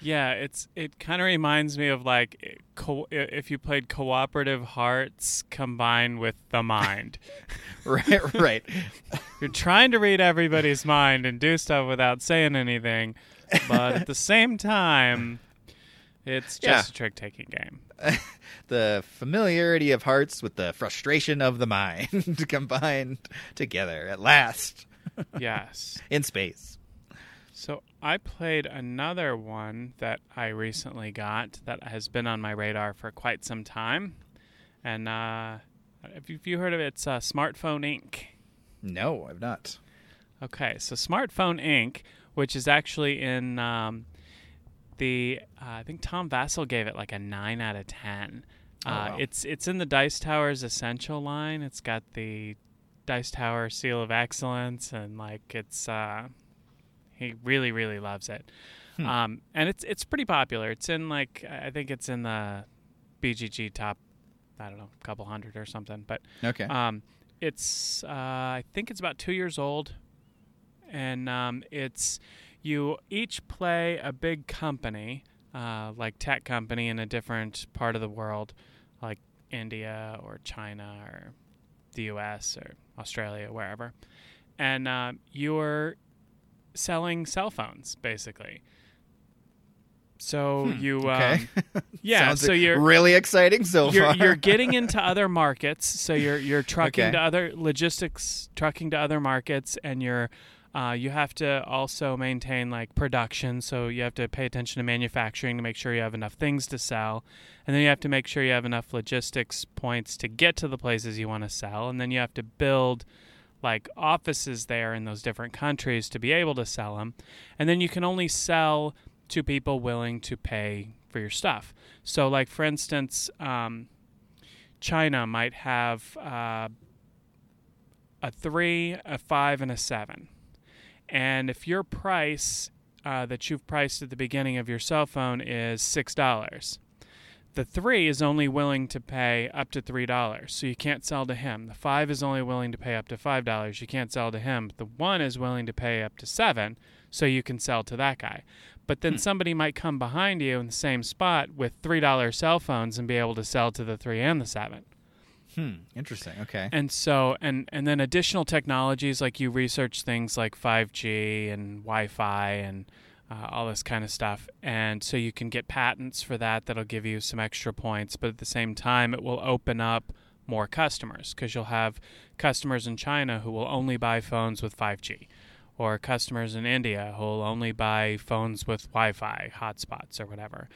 Yeah, it's it kind of reminds me of like co- if you played cooperative hearts combined with the mind. [laughs] right, right. [laughs] You're trying to read everybody's mind and do stuff without saying anything, but at the same time, it's [laughs] just Yeah. a trick taking game. [laughs] the familiarity of hearts with the frustration of the mind [laughs] combined together at last [laughs] Yes. in space. So I played another one that I recently got that has been on my radar for quite some time, and uh, if you heard of it, it's uh, Smartphone Inc. No, I've not. Okay, so Smartphone Inc., which is actually in um, the, uh, I think Tom Vasel gave it like a nine out of ten. Oh, Uh, wow. It's it's in the Dice Towers Essential line. It's got the Dice Tower Seal of Excellence, and like it's uh, he really really loves it. Hmm. Um, and it's it's pretty popular. It's in like I think it's in the BGG top, I don't know, a couple hundred or something, but. Okay. Um, it's uh, I think it's about two years old, and um, it's you each play a big company uh, like tech company in a different part of the world, like India or China or the U.S. or Australia, wherever, and uh, you're selling cell phones basically. So Hmm, you, okay. um, [laughs] yeah. Sounds so you're really exciting so you're, far. you're getting [laughs] into other markets. So you're you're trucking Okay. to other logistics, trucking to other markets, and you're uh, you have to also maintain like production. So you have to pay attention to manufacturing to make sure you have enough things to sell, and then you have to make sure you have enough logistics points to get to the places you want to sell, and then you have to build like offices there in those different countries to be able to sell them, and then you can only sell to people willing to pay for your stuff. So, like for instance, um, China might have uh, a three, a five, and a seven. And if your price uh, that you've priced at the beginning of your cell phone is six dollars, the three is only willing to pay up to three dollars, so you can't sell to him. The five is only willing to pay up to five dollars, you can't sell to him. The one is willing to pay up to seven, so you can sell to that guy. But then somebody might come behind you in the same spot with three dollar cell phones and be able to sell to the three and the seven. Hmm, interesting. Okay. And so, and and then additional technologies like you research things like 5G and Wi-Fi and uh, all this kind of stuff, and so you can get patents for that. That'll give you some extra points, but at the same time, it will open up more customers because you'll have customers in China who will only buy phones with 5G, or customers in India who will only buy phones with Wi-Fi hotspots or whatever.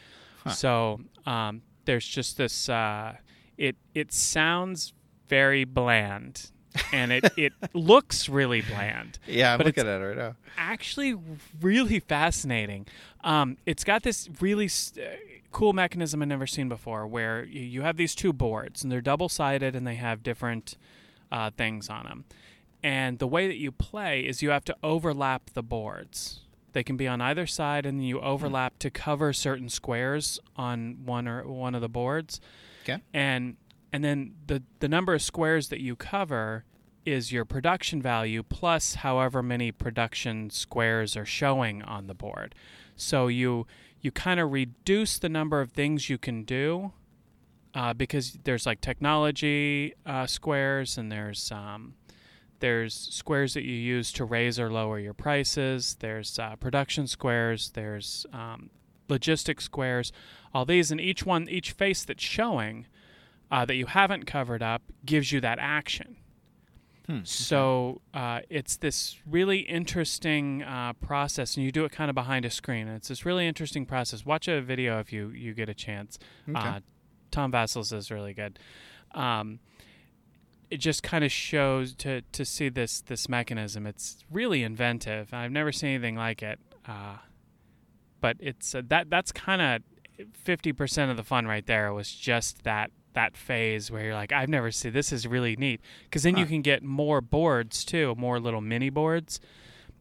Huh. So um, there's just this. Uh, it it sounds very bland, and it it [laughs] looks really bland. yeah, I'm but looking at it right now. Actually, really fascinating. Um, it's got this really s- uh, cool mechanism I've never seen before, where you, you have these two boards, and they're double sided, and they have different uh, things on them. And the way that you play is you have to overlap the boards. They can be on either side, and then you overlap to cover certain squares on one or one of the boards. Okay. And and then the the number of squares that you cover is your production value plus however many production squares are showing on the board. So you you kind of reduce the number of things you can do uh, because there's like technology uh, squares and there's um, there's squares that you use to raise or lower your prices. There's uh, production squares. There's um, logistic squares. All these and each one, each face that's showing uh, that you haven't covered up gives you that action. Hmm. So uh, it's this really interesting uh, process, and you do it kind of behind a screen. It's this really interesting process. Watch a video if you you get a chance. Okay. Uh, Tom Vasel's is really good. Um, it just kind of shows to to see this this mechanism. It's really inventive. I've never seen anything like it. Uh, but it's uh, that that's kind of fifty percent of the fun right there. Was just that that phase where you're like, I've never seen this is really neat because then you can get more boards too, more little mini boards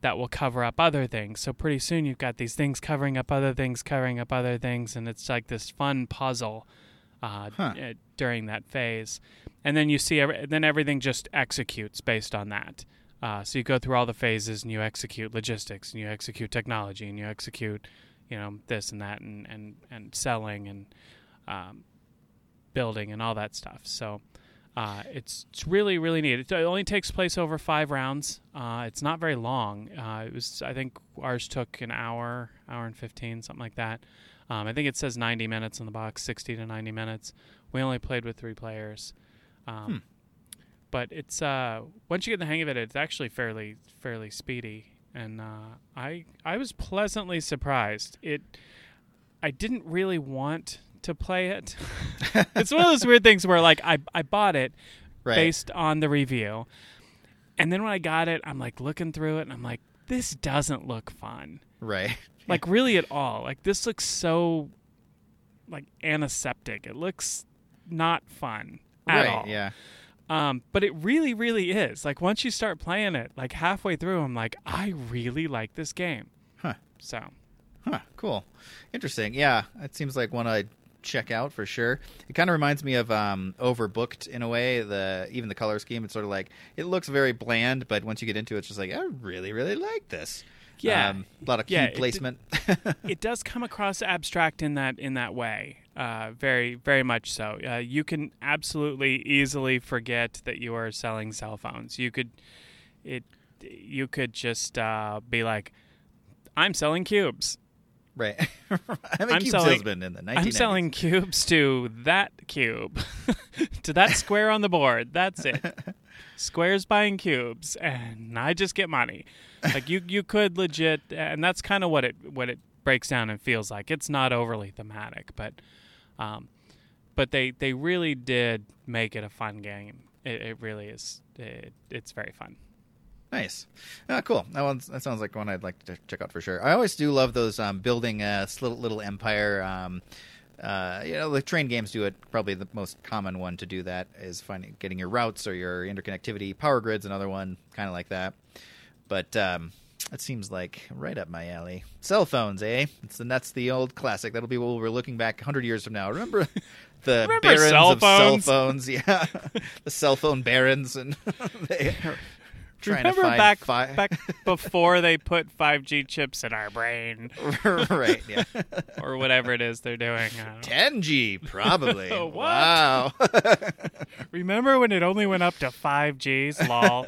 that will cover up other things. So pretty soon you've got these things covering up other things, covering up other things, and it's like this fun puzzle uh, Huh. uh, during that phase. And then you see, every, then everything just executes based on that. Uh, so you go through all the phases and you execute logistics and you execute technology and you execute, you know, this and that and and and selling and um, building and all that stuff. So. Uh, it's it's really really neat. It only takes place over five rounds. Uh, it's not very long. Uh, it was I think ours took an hour, hour and fifteen, something like that. Um, I think it says ninety minutes in the box, sixty to ninety minutes. We only played with three players, um, Hmm. but it's uh, once you get the hang of it, it's actually fairly fairly speedy. And uh, I I was pleasantly surprised. It I didn't really want to play it. [laughs] it's one of those weird things where like I I bought it Right. based on the review. And then when I got it, I'm like looking through it and I'm like, this doesn't look fun. Right. [laughs] Like really at all. Like this looks so like antiseptic. It looks not fun at right. all. Yeah. Um, but it really, really is. Like once you start playing it, like halfway through, I'm like, I really like this game. Huh. So Huh. Cool. Interesting. Yeah. It seems like one I'd check out for sure. It kind of reminds me of um, Overbooked in a way. The even the color scheme. It's sort of like it looks very bland, but once you get into it, it's just like I really, really like this. Yeah. um, a lot of Yeah, cube it placement. [laughs] it does come across abstract in that in that way. Uh, very very much so. Uh, you can absolutely easily forget that you are selling cell phones. You could it you could just uh, be like, I'm selling cubes. right. [laughs] I'm a I'm cube selling- salesman in the 1990s. I'm selling cubes to that cube, [laughs] to that square on the board. That's it. Squares buying cubes, and I just get money. Like you, you could legit, and that's kind of what it what it breaks down and feels like. It's not overly thematic, but, um, but they they really did make it a fun game. It, it really is. It, it's very fun. Nice. Oh, cool. That one that sounds like one I'd like to check out for sure. I always do love those um, building a little little empire. Um, uh, you know, the train games do it. Probably the most common one to do that is finding getting your routes or your interconnectivity. Power Grid's another one, kind of like that. But um, that seems like right up my alley. Cell phones, eh? It's the that's the old classic. That'll be what we're looking back 100 years from now. Remember [laughs] the Remember barons cell of cell phones? phones? [laughs] Yeah, the cell phone barons and [laughs] they trying Remember to find back fi- back [laughs] before they put 5G chips in our brain [laughs] right, yeah. [laughs] or whatever it is they're doing. I don't know. 10G, probably. Wow. Remember when it only went up to 5Gs? Lol.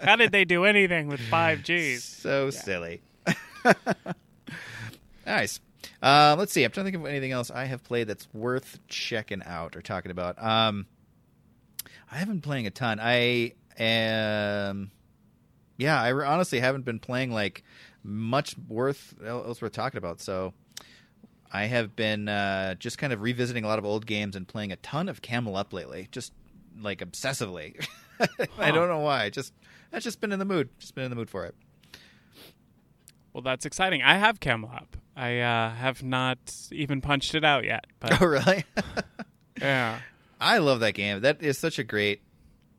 How did they do anything with 5Gs? so silly. nice. Uh, let's see. I'm trying to think of anything else I have played that's worth checking out or talking about. Um, I haven't been playing a ton. I am. Yeah, I honestly haven't been playing like much worth else worth talking about. So I have been uh, just kind of revisiting a lot of old games and playing a ton of Camel Up lately, just like obsessively. [laughs] I don't know why. Just I've just been in the mood. Just been in the mood for it. Well, that's exciting. I have Camel Up. I uh, have not even punched it out yet. But [laughs] Oh, really? [laughs] yeah, I love that game. That is such a great.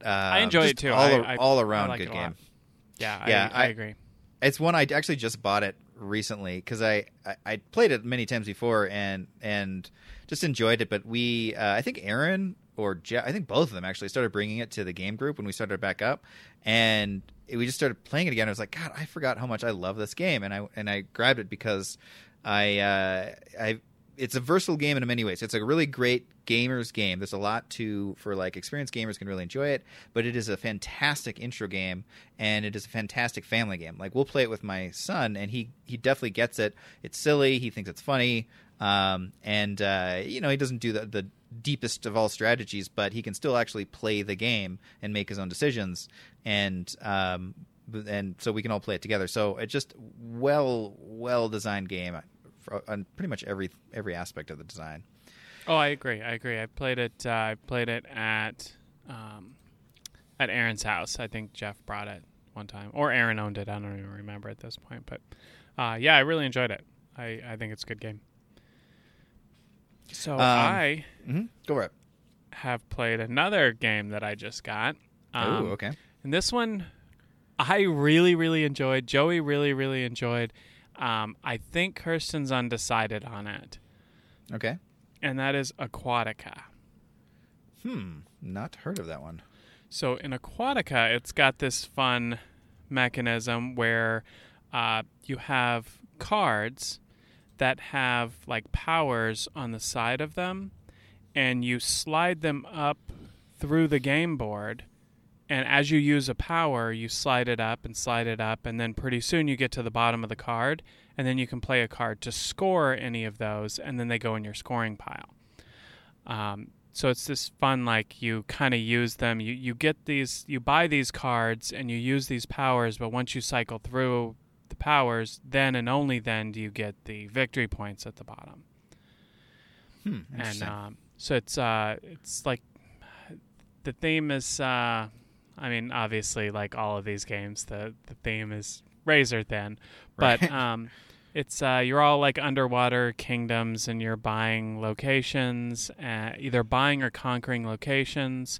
Uh, I enjoy it too. All, I- I- all around like good it a lot. game. yeah, Yeah, I, I agree. It's one I actually just bought it recently because I, I I played it many times before and and just enjoyed it. But we uh, I think Aaron or Jeff, I think both of them actually started bringing it to the game group when we started back up, and we just started playing it again. I was like, God, I forgot how much I love this game, and I and I grabbed it because I uh, I it's a versatile game in many ways. It's a really great gamers game. There's a lot to for like experienced gamers can really enjoy it, but it is a fantastic intro game and it is a fantastic family game. Like we'll play it with my son and he he definitely gets it. It's silly, he thinks it's funny. Um, and uh, you know, he doesn't do the, the deepest of all strategies, but he can still actually play the game and make his own decisions. And um, and so we can all play it together. So it's just well well designed game for, on pretty much every every aspect of the design. Oh, I agree. I agree. I played it. Uh, I played it at um, at Aaron's house. I think Jeff brought it one time, or Aaron owned it. I don't even remember at this point. But uh, yeah, I really enjoyed it. I, I think it's a good game. So Um, I Mm-hmm. Go for it. have played another game that I just got. Um, oh, okay. And this one, I really, really enjoyed. Joey really, really enjoyed. Um, I think Kirsten's undecided on it, Okay. and that is Aquatica. Hmm. Not heard of that one. So in Aquatica, it's got this fun mechanism where uh, you have cards that have like powers on the side of them, and you slide them up through the game board. And as you use a power, you slide it up and slide it up, and then pretty soon you get to the bottom of the card, and then you can play a card to score any of those, and then they go in your scoring pile. Um, so it's this fun, like you kind of use them. You you get these, you buy these cards, and you use these powers. But once you cycle through the powers, then and only then do you get the victory points at the bottom. Hmm. And um, so it's uh, it's like the theme is. Uh, I mean, obviously, like all of these games, the the theme is razor thin, [laughs] but Right. um, it's uh, you're all like underwater kingdoms, and you're buying locations, uh, either buying or conquering locations,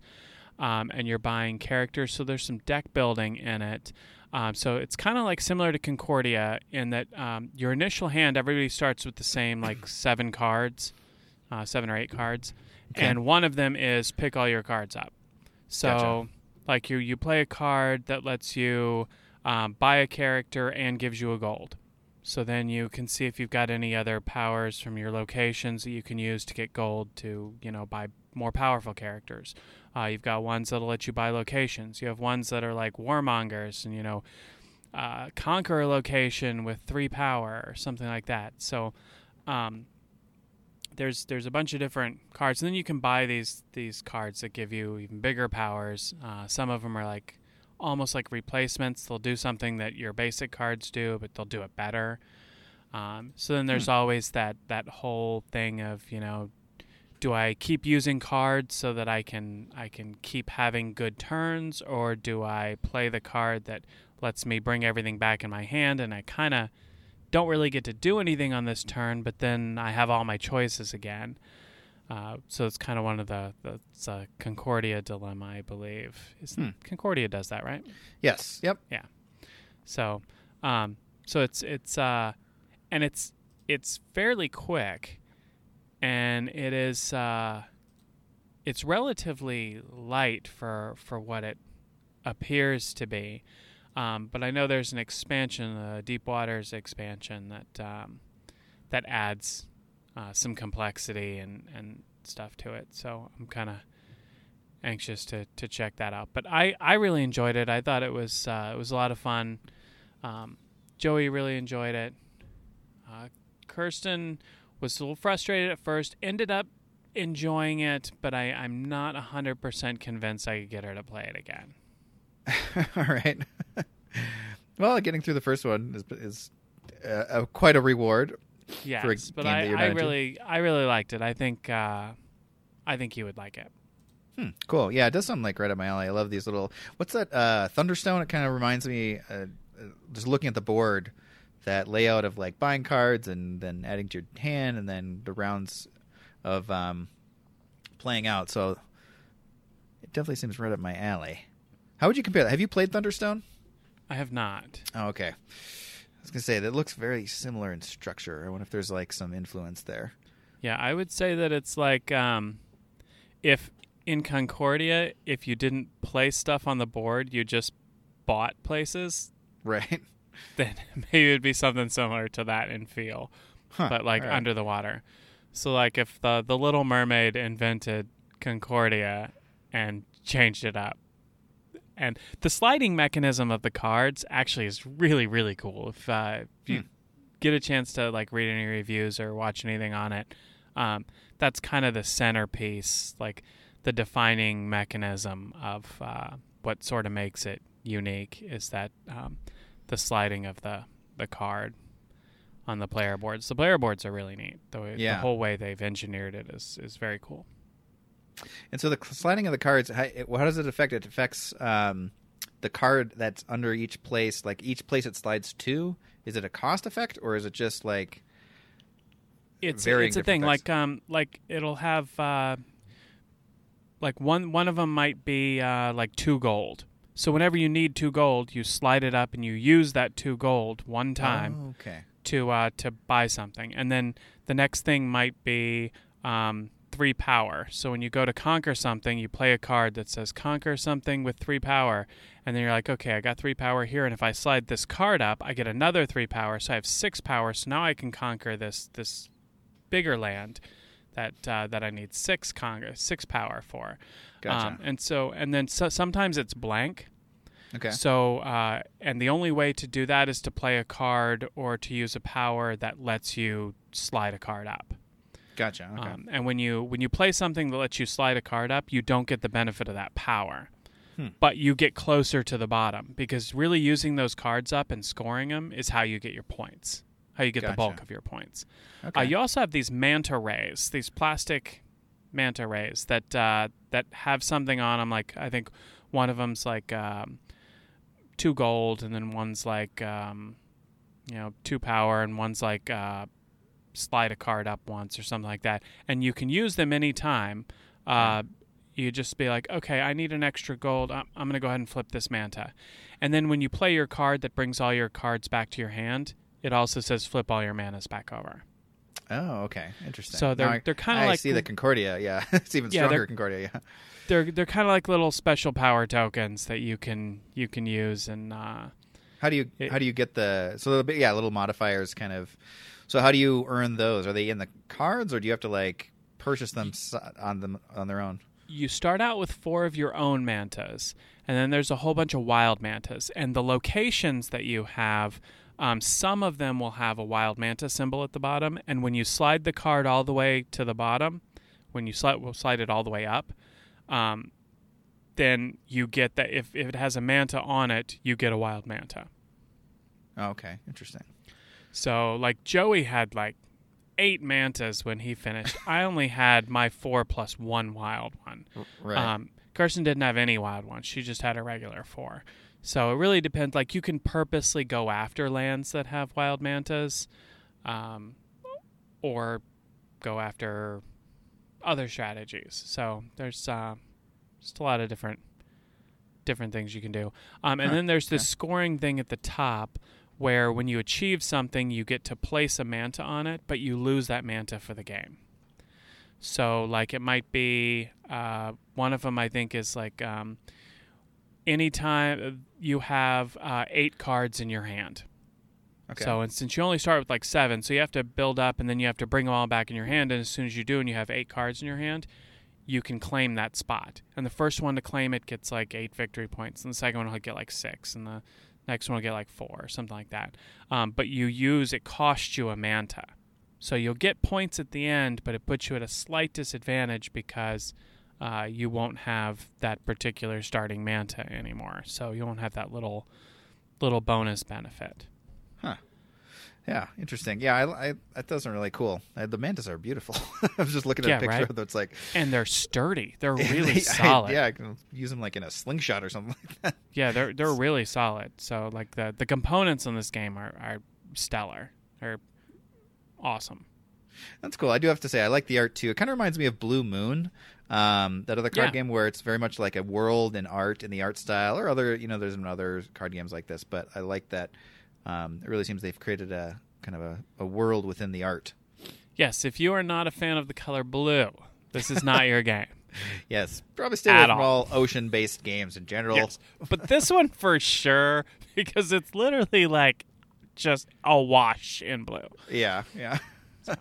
um, and you're buying characters. So there's some deck building in it. Um, so it's kind of like similar to Concordia in that um, your initial hand, everybody starts with the same like [clears throat] seven cards, uh, seven or eight cards, Okay. and one of them is pick all your cards up. So Gotcha. Like you you play a card that lets you um, buy a character and gives you a gold. So then you can see if you've got any other powers from your locations that you can use to get gold to, you know, buy more powerful characters. Uh, you've got ones that'll let you buy locations. You have ones that are like warmongers and, you know, uh, conquer a location with three power or something like that. So um, there's there's a bunch of different cards, and then you can buy these these cards that give you even bigger powers. Uh, some of them are like almost like replacements. They'll do something that your basic cards do, but they'll do it better. Um, so then there's Hmm. always that that whole thing of you know, do I keep using cards so that I can I can keep having good turns, or do I play the card that lets me bring everything back in my hand and I kind of don't really get to do anything on this turn, but then I have all my choices again. Uh, so it's kind of one of the, a Concordia dilemma, I believe. Isn't Hmm. Concordia does that, right? Yes. Yep. Yeah. So, um, so it's it's uh, and it's it's fairly quick, and it is uh, it's relatively light for for what it appears to be. Um, but I know there's an expansion, the Deep Waters expansion that um, that adds uh, some complexity and, and stuff to it. So I'm kind of anxious to, to check that out. But I, I really enjoyed it. I thought it was uh, it was a lot of fun. Um, Joey really enjoyed it. Uh, Kirsten was a little frustrated at first. Ended up enjoying it, but I, I'm not hundred percent convinced I could get her to play it again. [laughs] All right. well, getting through the first one is, is uh, quite a reward. Yes, a but I, I not into? really I really liked it. I think uh, I think you would like it. Hmm, cool. Yeah, it does sound like right up my alley. I love these little. What's that? Uh, Thunderstone. It kind of reminds me. Uh, uh, just looking at the board, that layout of like buying cards and then adding to your hand, and then the rounds of um, playing out. So it definitely seems right up my alley. How would you compare that? Have you played Thunderstone? I have not. Oh, okay. I was gonna say that looks very similar in structure. I wonder if there's like some influence there. Yeah, I would say that it's like um, if in Concordia, if you didn't play stuff on the board, you just bought places, Right. [laughs] then [laughs] maybe it'd be something similar to that in feel, Huh. but like right. under the water. So like if the the Little Mermaid invented Concordia and changed it up. And the sliding mechanism of the cards actually is really really cool. If, uh, if you Hmm. get a chance to like read any reviews or watch anything on it, um, that's kind of the centerpiece, like the defining mechanism of uh, what sort of makes it unique is that um, the sliding of the the card on the player boards. The player boards are really neat. The, way, Yeah. the whole way they've engineered it is is very cool. And so the sliding of the cards, how, how does it affect? It affects um, the card that's under each place. Like each place it slides to. Is it a cost effect or is it just like? it's varying it's a thing effects. like um like it'll have uh like one one of them might be uh like two gold so whenever you need two gold you slide it up and you use that two gold one time Oh, okay. to uh to buy something and then the next thing might be um three power so when you go to conquer something you play a card that says conquer something with three power and then you're like okay i got three power here and if i slide this card up i get another three power so i have six power so now i can conquer this this bigger land that uh, that i need six conquer six power for Gotcha. um, and so and then so, sometimes it's blank okay. so, uh, and the only way to do that is to play a card or to use a power that lets you slide a card up. Gotcha. Okay. Um, and when you when you play something that lets you slide a card up, you don't get the benefit of that power, Hmm. but you get closer to the bottom because really using those cards up and scoring them is how you get your points, how you get the bulk of your points. okay. Uh, you also have these manta rays, these plastic manta rays that uh, that have something on them. Like I think one of them's like um, two gold, and then one's like um, you know two power, and one's like uh, slide a card up once or something like that. And you can use them anytime. Uh, you just be like, okay, I need an extra gold. I'm, I'm going to go ahead and flip this manta. And then when you play your card that brings all your cards back to your hand, it also says flip all your mantas back over. oh, okay. Interesting. So they're I- they're kind of I like see the Concordia. Yeah, [laughs] it's even Yeah, stronger Concordia. Yeah. they're they're kind of like little special power tokens that you can you can use and uh, How do you It- how do you get the so the yeah little modifiers kind of? So how do you earn those? Are they in the cards or do you have to like purchase them on them on their own? you start out with four of your own mantas, and then there's a whole bunch of wild mantas. And the locations that you have, um, some of them will have a wild manta symbol at the bottom. And when you slide the card all the way to the bottom, when you slide, will slide it all the way up, um, then you get that. If, if it has a manta on it, you get a wild manta. Oh, okay, interesting. So, like, Joey had like eight mantas when he finished. [laughs] I only had my four plus one wild one. Right. Um, Kirsten didn't have any wild ones. She just had a regular four. So it really depends. Like you can purposely go after lands that have wild mantas, um, or go after other strategies. So there's uh, just a lot of different different things you can do. Um, and Huh, then there's this okay. scoring thing at the top where when you achieve something, you get to place a manta on it, but you lose that manta for the game. So, like, it might be uh, one of them, I think, is like um, anytime you have uh, eight cards in your hand. okay. So, and since you only start with like seven, so you have to build up and then you have to bring them all back in your hand. And as soon as you do and you have eight cards in your hand, you can claim that spot. And the first one to claim it gets like eight victory points, and the second one will get like six, and the next one will get like four, or something like that. Um, but you use it costs you a manta. So you'll get points at the end, but it puts you at a slight disadvantage because uh, you won't have that particular starting manta anymore. So you won't have that little little bonus benefit. Yeah, interesting. Yeah, I, I that doesn't really cool. Uh, the mantas are beautiful. [laughs] I was just looking at Yeah, a picture right? of that's like And they're sturdy. They're [laughs] really I- solid. yeah, I can use them like in a slingshot or something [laughs] like that. Yeah, they're they're really solid. So like the the components in this game are, are stellar. They're awesome. That's cool. I do have to say I like the art too. It kind of reminds me of Blue Moon, um, that other card Yeah. game where it's very much like a world and art in the art style, or other you know there's other card games like this, but I like that. Um, it really seems they've created a kind of a, a world within the art. Yes, if you are not a fan of the color blue, this is not your game. [laughs] Yes, probably stay away from all. all ocean-based games in general. Yes. But this one for sure [laughs] because it's literally like just awash in blue. Yeah, yeah. [laughs]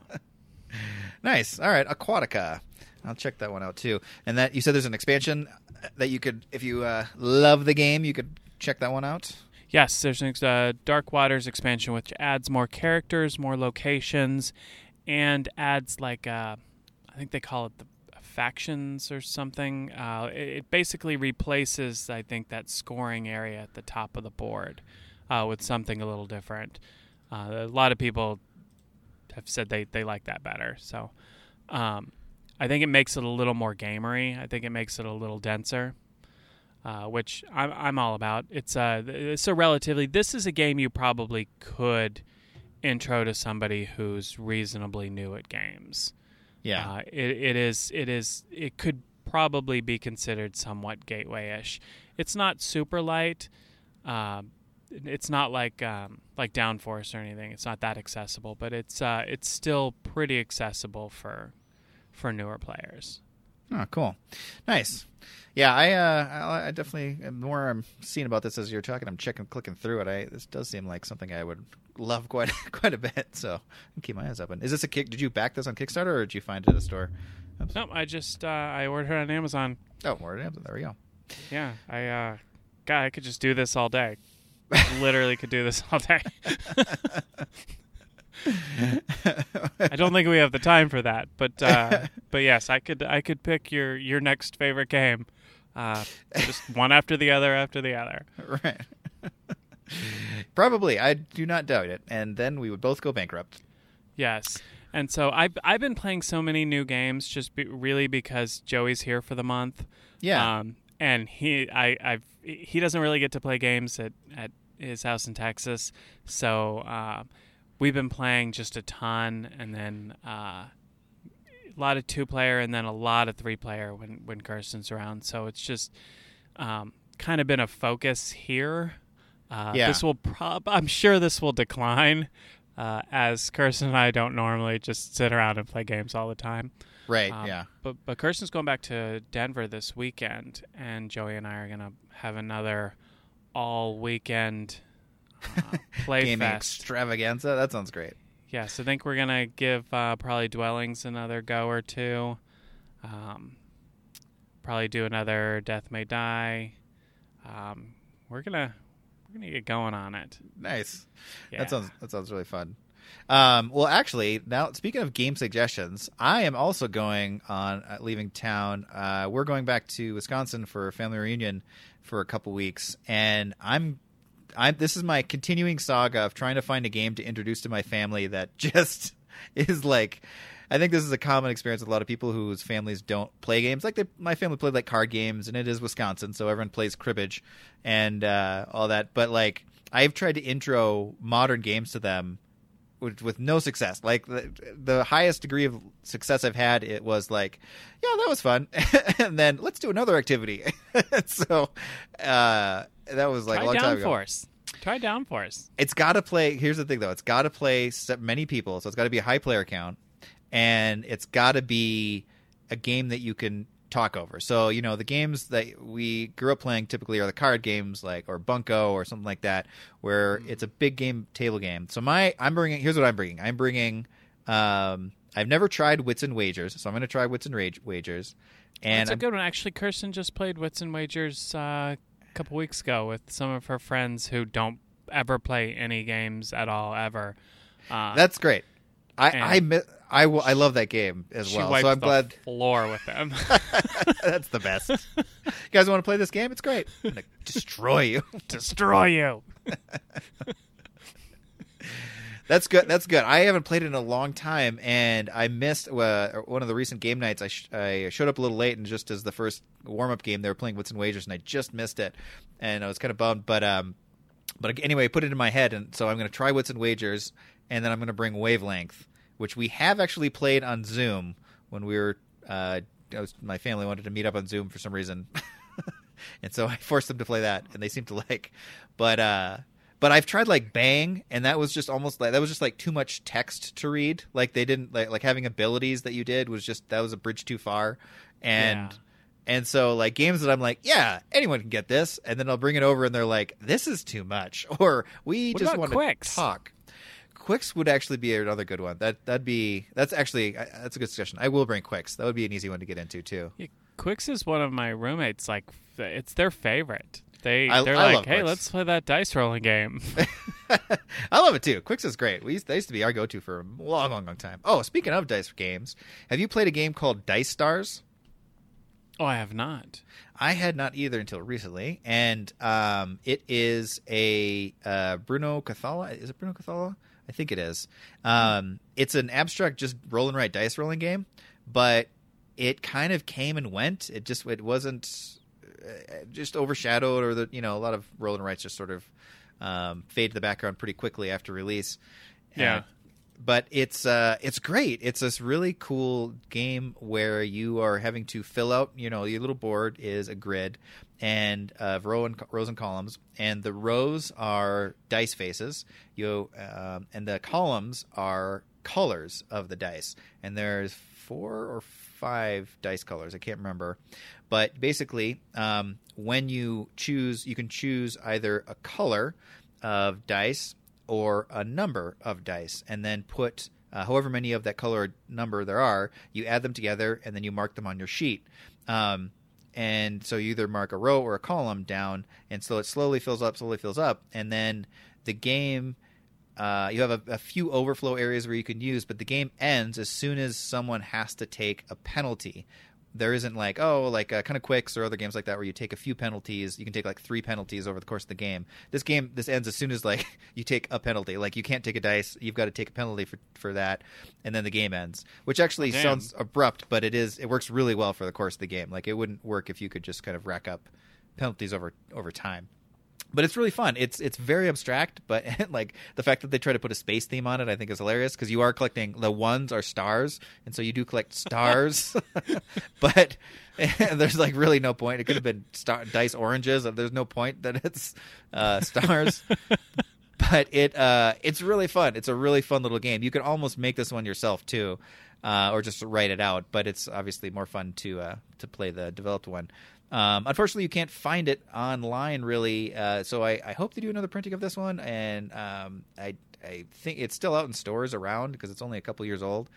nice. All right, Aquatica. I'll check that one out too. And that you said there's an expansion that you could, if you uh, love the game, you could check that one out. Yes, there's a uh, Dark Waters expansion which adds more characters, more locations, and adds like uh, I think they call it the factions or something. Uh, it, it basically replaces I think that scoring area at the top of the board uh, with something a little different. Uh, a lot of people have said they, they like that better. So um, I think it makes it a little more gamery. I think it makes it a little denser uh, which I'm, I'm all about. It's it's a relatively this is a game you probably could intro to somebody who's reasonably new at games. Yeah. Uh, it, it is it is it could probably be considered somewhat gateway-ish. It's not super light. Uh, it's not like um, like Downforce or anything. It's not that accessible, but it's uh, it's still pretty accessible for for newer players. Oh, cool. Nice. Yeah, I, uh, I, I definitely. The more I'm seeing about this as you're talking, I'm checking, clicking through it. I this does seem like something I would love quite, [laughs] quite a bit. So I'll keep my eyes open. Is this a kick? Did you back this on Kickstarter or did you find it at a store? Oops. No, I just uh, I ordered it on Amazon. Oh, it is. There we go. Yeah, I uh God, I could just do this all day. [laughs] Literally could do this all day. [laughs] I don't think we have the time for that, but uh [laughs] but yes, I could I could pick your your next favorite game. Uh just [laughs] one after the other after the other. right. Probably, I do not doubt it. And then we would both go bankrupt. Yes. And so I've I've been playing so many new games just be, really because Joey's here for the month. Yeah. Um, and he, I, I've, he doesn't really get to play games at, at his house in Texas, so uh, we've been playing just a ton, and then uh, a lot of two player, and then a lot of three player when when Kirsten's around. So it's just um, kind of been a focus here. Uh, Yeah. This will prob. I'm sure this will decline. Uh, as Kirsten and I don't normally just sit around and play games all the time. right. Um, yeah. But but Kirsten's going back to Denver this weekend, and Joey and I are gonna have another all weekend uh, play Gaming fest. extravaganza. That sounds great. Yes, I think we're gonna give uh, probably dwellings another go or two. Um, probably do another Death May Die. Um, we're gonna we're gonna get going on it. Nice. Yeah. That sounds that sounds really fun. Um, well, actually, now speaking of game suggestions, I am also going on uh, leaving town. Uh, we're going back to Wisconsin for a family reunion for a couple weeks, and I'm. I'm, this is my continuing saga of trying to find a game to introduce to my family that [laughs] just is like I think this is a common experience with a lot of people whose families don't play games. Like they, my family played like card games, and it is Wisconsin, so everyone plays cribbage and uh, all that. But like I've tried to intro modern games to them with, with no success. Like the, the highest degree of success I've had, it was like, yeah, that was fun, [laughs] and then let's do another activity. [laughs] so uh, that was like Try a long time ago Try Downforce. Try Downforce. it's got to play. Here's the thing, though. It's got to play many people, so it's got to be a high player count, and it's got to be a game that you can talk over. So you know, the games that we grew up playing typically are the card games, like or Bunko or something like that, where it's a big game table game. So my, I'm bringing. Here's what I'm bringing. I'm bringing. Um, I've never tried Wits and Wagers, so I'm going to try Wits and Rage, Wagers. And That's a good one. Actually, Kirsten just played Wits and Wagers uh, a couple weeks ago with some of her friends who don't ever play any games at all ever. Uh, that's great. I I mi- I, love that game as she well. wiped So I'm the glad [laughs] floor with them. [laughs] That's the best. you guys want to play this game? It's great. I'm gonna [laughs] destroy you. Destroy you. That's good. That's good. I haven't played it in a long time, and I missed uh, one of the recent game nights. I, sh- I showed up a little late, and just as the first warm up game, they were playing Wits and Wagers, and I just missed it, and I was kind of bummed. But um, but anyway, I put it in my head, and so I'm going to try Wits and Wagers, and then I'm going to bring Wavelength, which we have actually played on Zoom when we were. Uh, was, my family wanted to meet up on Zoom for some reason, [laughs] and so I forced them to play that, and they seemed to like. But uh, but I've tried like Bang, and that was just almost like that was just like too much text to read. Like they didn't like like having abilities that you did was just that was a bridge too far, and. Yeah. And so, like games that I'm like, yeah, anyone can get this, and then I'll bring it over, and they're like, this is too much, [laughs] or we What just want to talk. Qwixx would actually be another good one. That that'd be that's actually that's a good suggestion. I will bring Qwixx. That would be an easy one to get into too. Yeah, Qwixx is one of my roommates. Like, it's their favorite. They I- they're I like, hey, Qwixx. let's play that dice rolling game. [laughs] [laughs] I love it too. Qwixx is great. We used, that used to be our go-to for a long, long, long time. Oh, speaking of dice games, have you played a game called Dice Stars? oh, I have not. I had not either until recently, and um, it is a uh, Bruno Cathala. Is it Bruno Cathala? I think it is. Um, it's an abstract, just roll and write dice rolling game, but it kind of came and went. It just it wasn't uh, just overshadowed, or the you know a lot of roll and writes just sort of um, fade to the background pretty quickly after release. Yeah. Uh, but it's uh it's great. It's this really cool game where you are having to fill out, you know, your little board is a grid and of row and rows and columns, and the rows are dice faces. You um, and the columns are colors of the dice, and there's four or five dice colors. I can't remember, but basically, um, when you choose, you can choose either a color of dice or a number of dice, and then put uh, however many of that color number there are. You add them together, and then you mark them on your sheet. Um, and so you either mark a row or a column down, and so it slowly fills up, slowly fills up, and then the game. Uh, you have a, a few overflow areas where you can use, but the game ends as soon as someone has to take a penalty. There isn't like oh like uh, kind of Qwixx or other games like that where you take a few penalties. You can take like three penalties over the course of the game. This game this ends as soon as like [laughs] you take a penalty. Like you can't take a dice. You've got to take a penalty for for that, and then the game ends. Which actually Damn. sounds abrupt, but it is. It works really well for the course of the game. Like it wouldn't work if you could just kind of rack up penalties over over time but it's really fun. It's it's very abstract, but [laughs] like the fact that they try to put a space theme on it, I think is hilarious because you are collecting the ones are stars, and so you do collect stars, [laughs] [laughs] but there's like really no point. It could have been star, dice oranges. There's no point that it's uh, stars. but it uh, it's really fun. It's a really fun little game. You can almost make this one yourself too, uh, or just write it out. But it's obviously more fun to uh, to play the developed one. Um, unfortunately, you can't find it online really. Uh, so I, I, hope to do another printing of this one, and um, I I think it's still out in stores around because it's only a couple years old.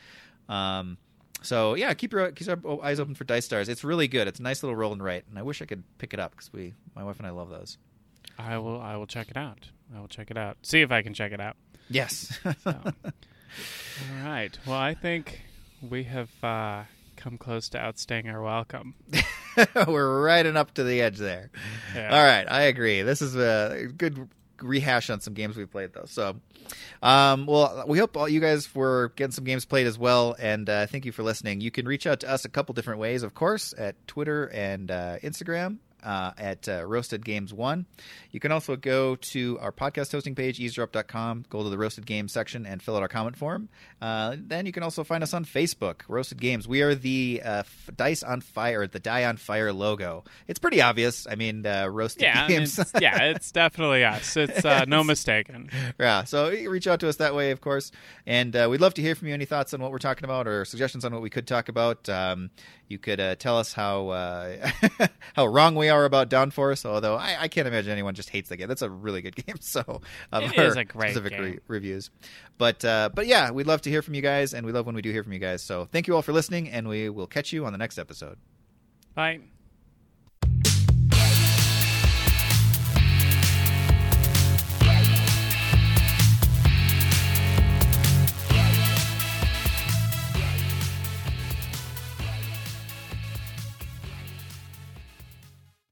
Um, so yeah, keep your keep your eyes open for Dice Stars. It's really good. It's a nice little roll and write, and I wish I could pick it up because we, my wife and I, love those. I will. I will check it out. I will check it out. See if I can check it out. Yes. so. [laughs] All right. Well, I think we have uh, come close to outstaying our welcome. [laughs] [laughs] We're riding up to the edge there. Yeah. All right, I agree. This is a good rehash on some games we've played though. So, um, well, we hope all you guys were getting some games played as well, and uh, thank you for listening. You can reach out to us a couple different ways, of course, at Twitter and uh, Instagram uh, at uh, Roasted Games One. You can also go to our podcast hosting page, eavesdrop.com, go to the Roasted Games section, and fill out our comment form. Uh, then you can also find us on Facebook, Roasted Games. We are the uh, Dice on Fire, the Die on Fire logo. It's pretty obvious. I mean, uh, Roasted yeah, Games. it's, yeah, it's [laughs] definitely us. It's uh, no mistaken. Yeah, so reach out to us that way, of course. And we'd love to hear from you. Any thoughts on what we're talking about or suggestions on what we could talk about? Um, you could uh, tell us how uh, [laughs] how wrong we are about Downforce. Although I, I, can't imagine anyone just hates the game. That's a really good [laughs] game. So um, it is a great specific re- reviews. But uh, but yeah, we'd love to hear from you guys, and we love when we do hear from you guys. So thank you all for listening, and we will catch you on the next episode. Bye.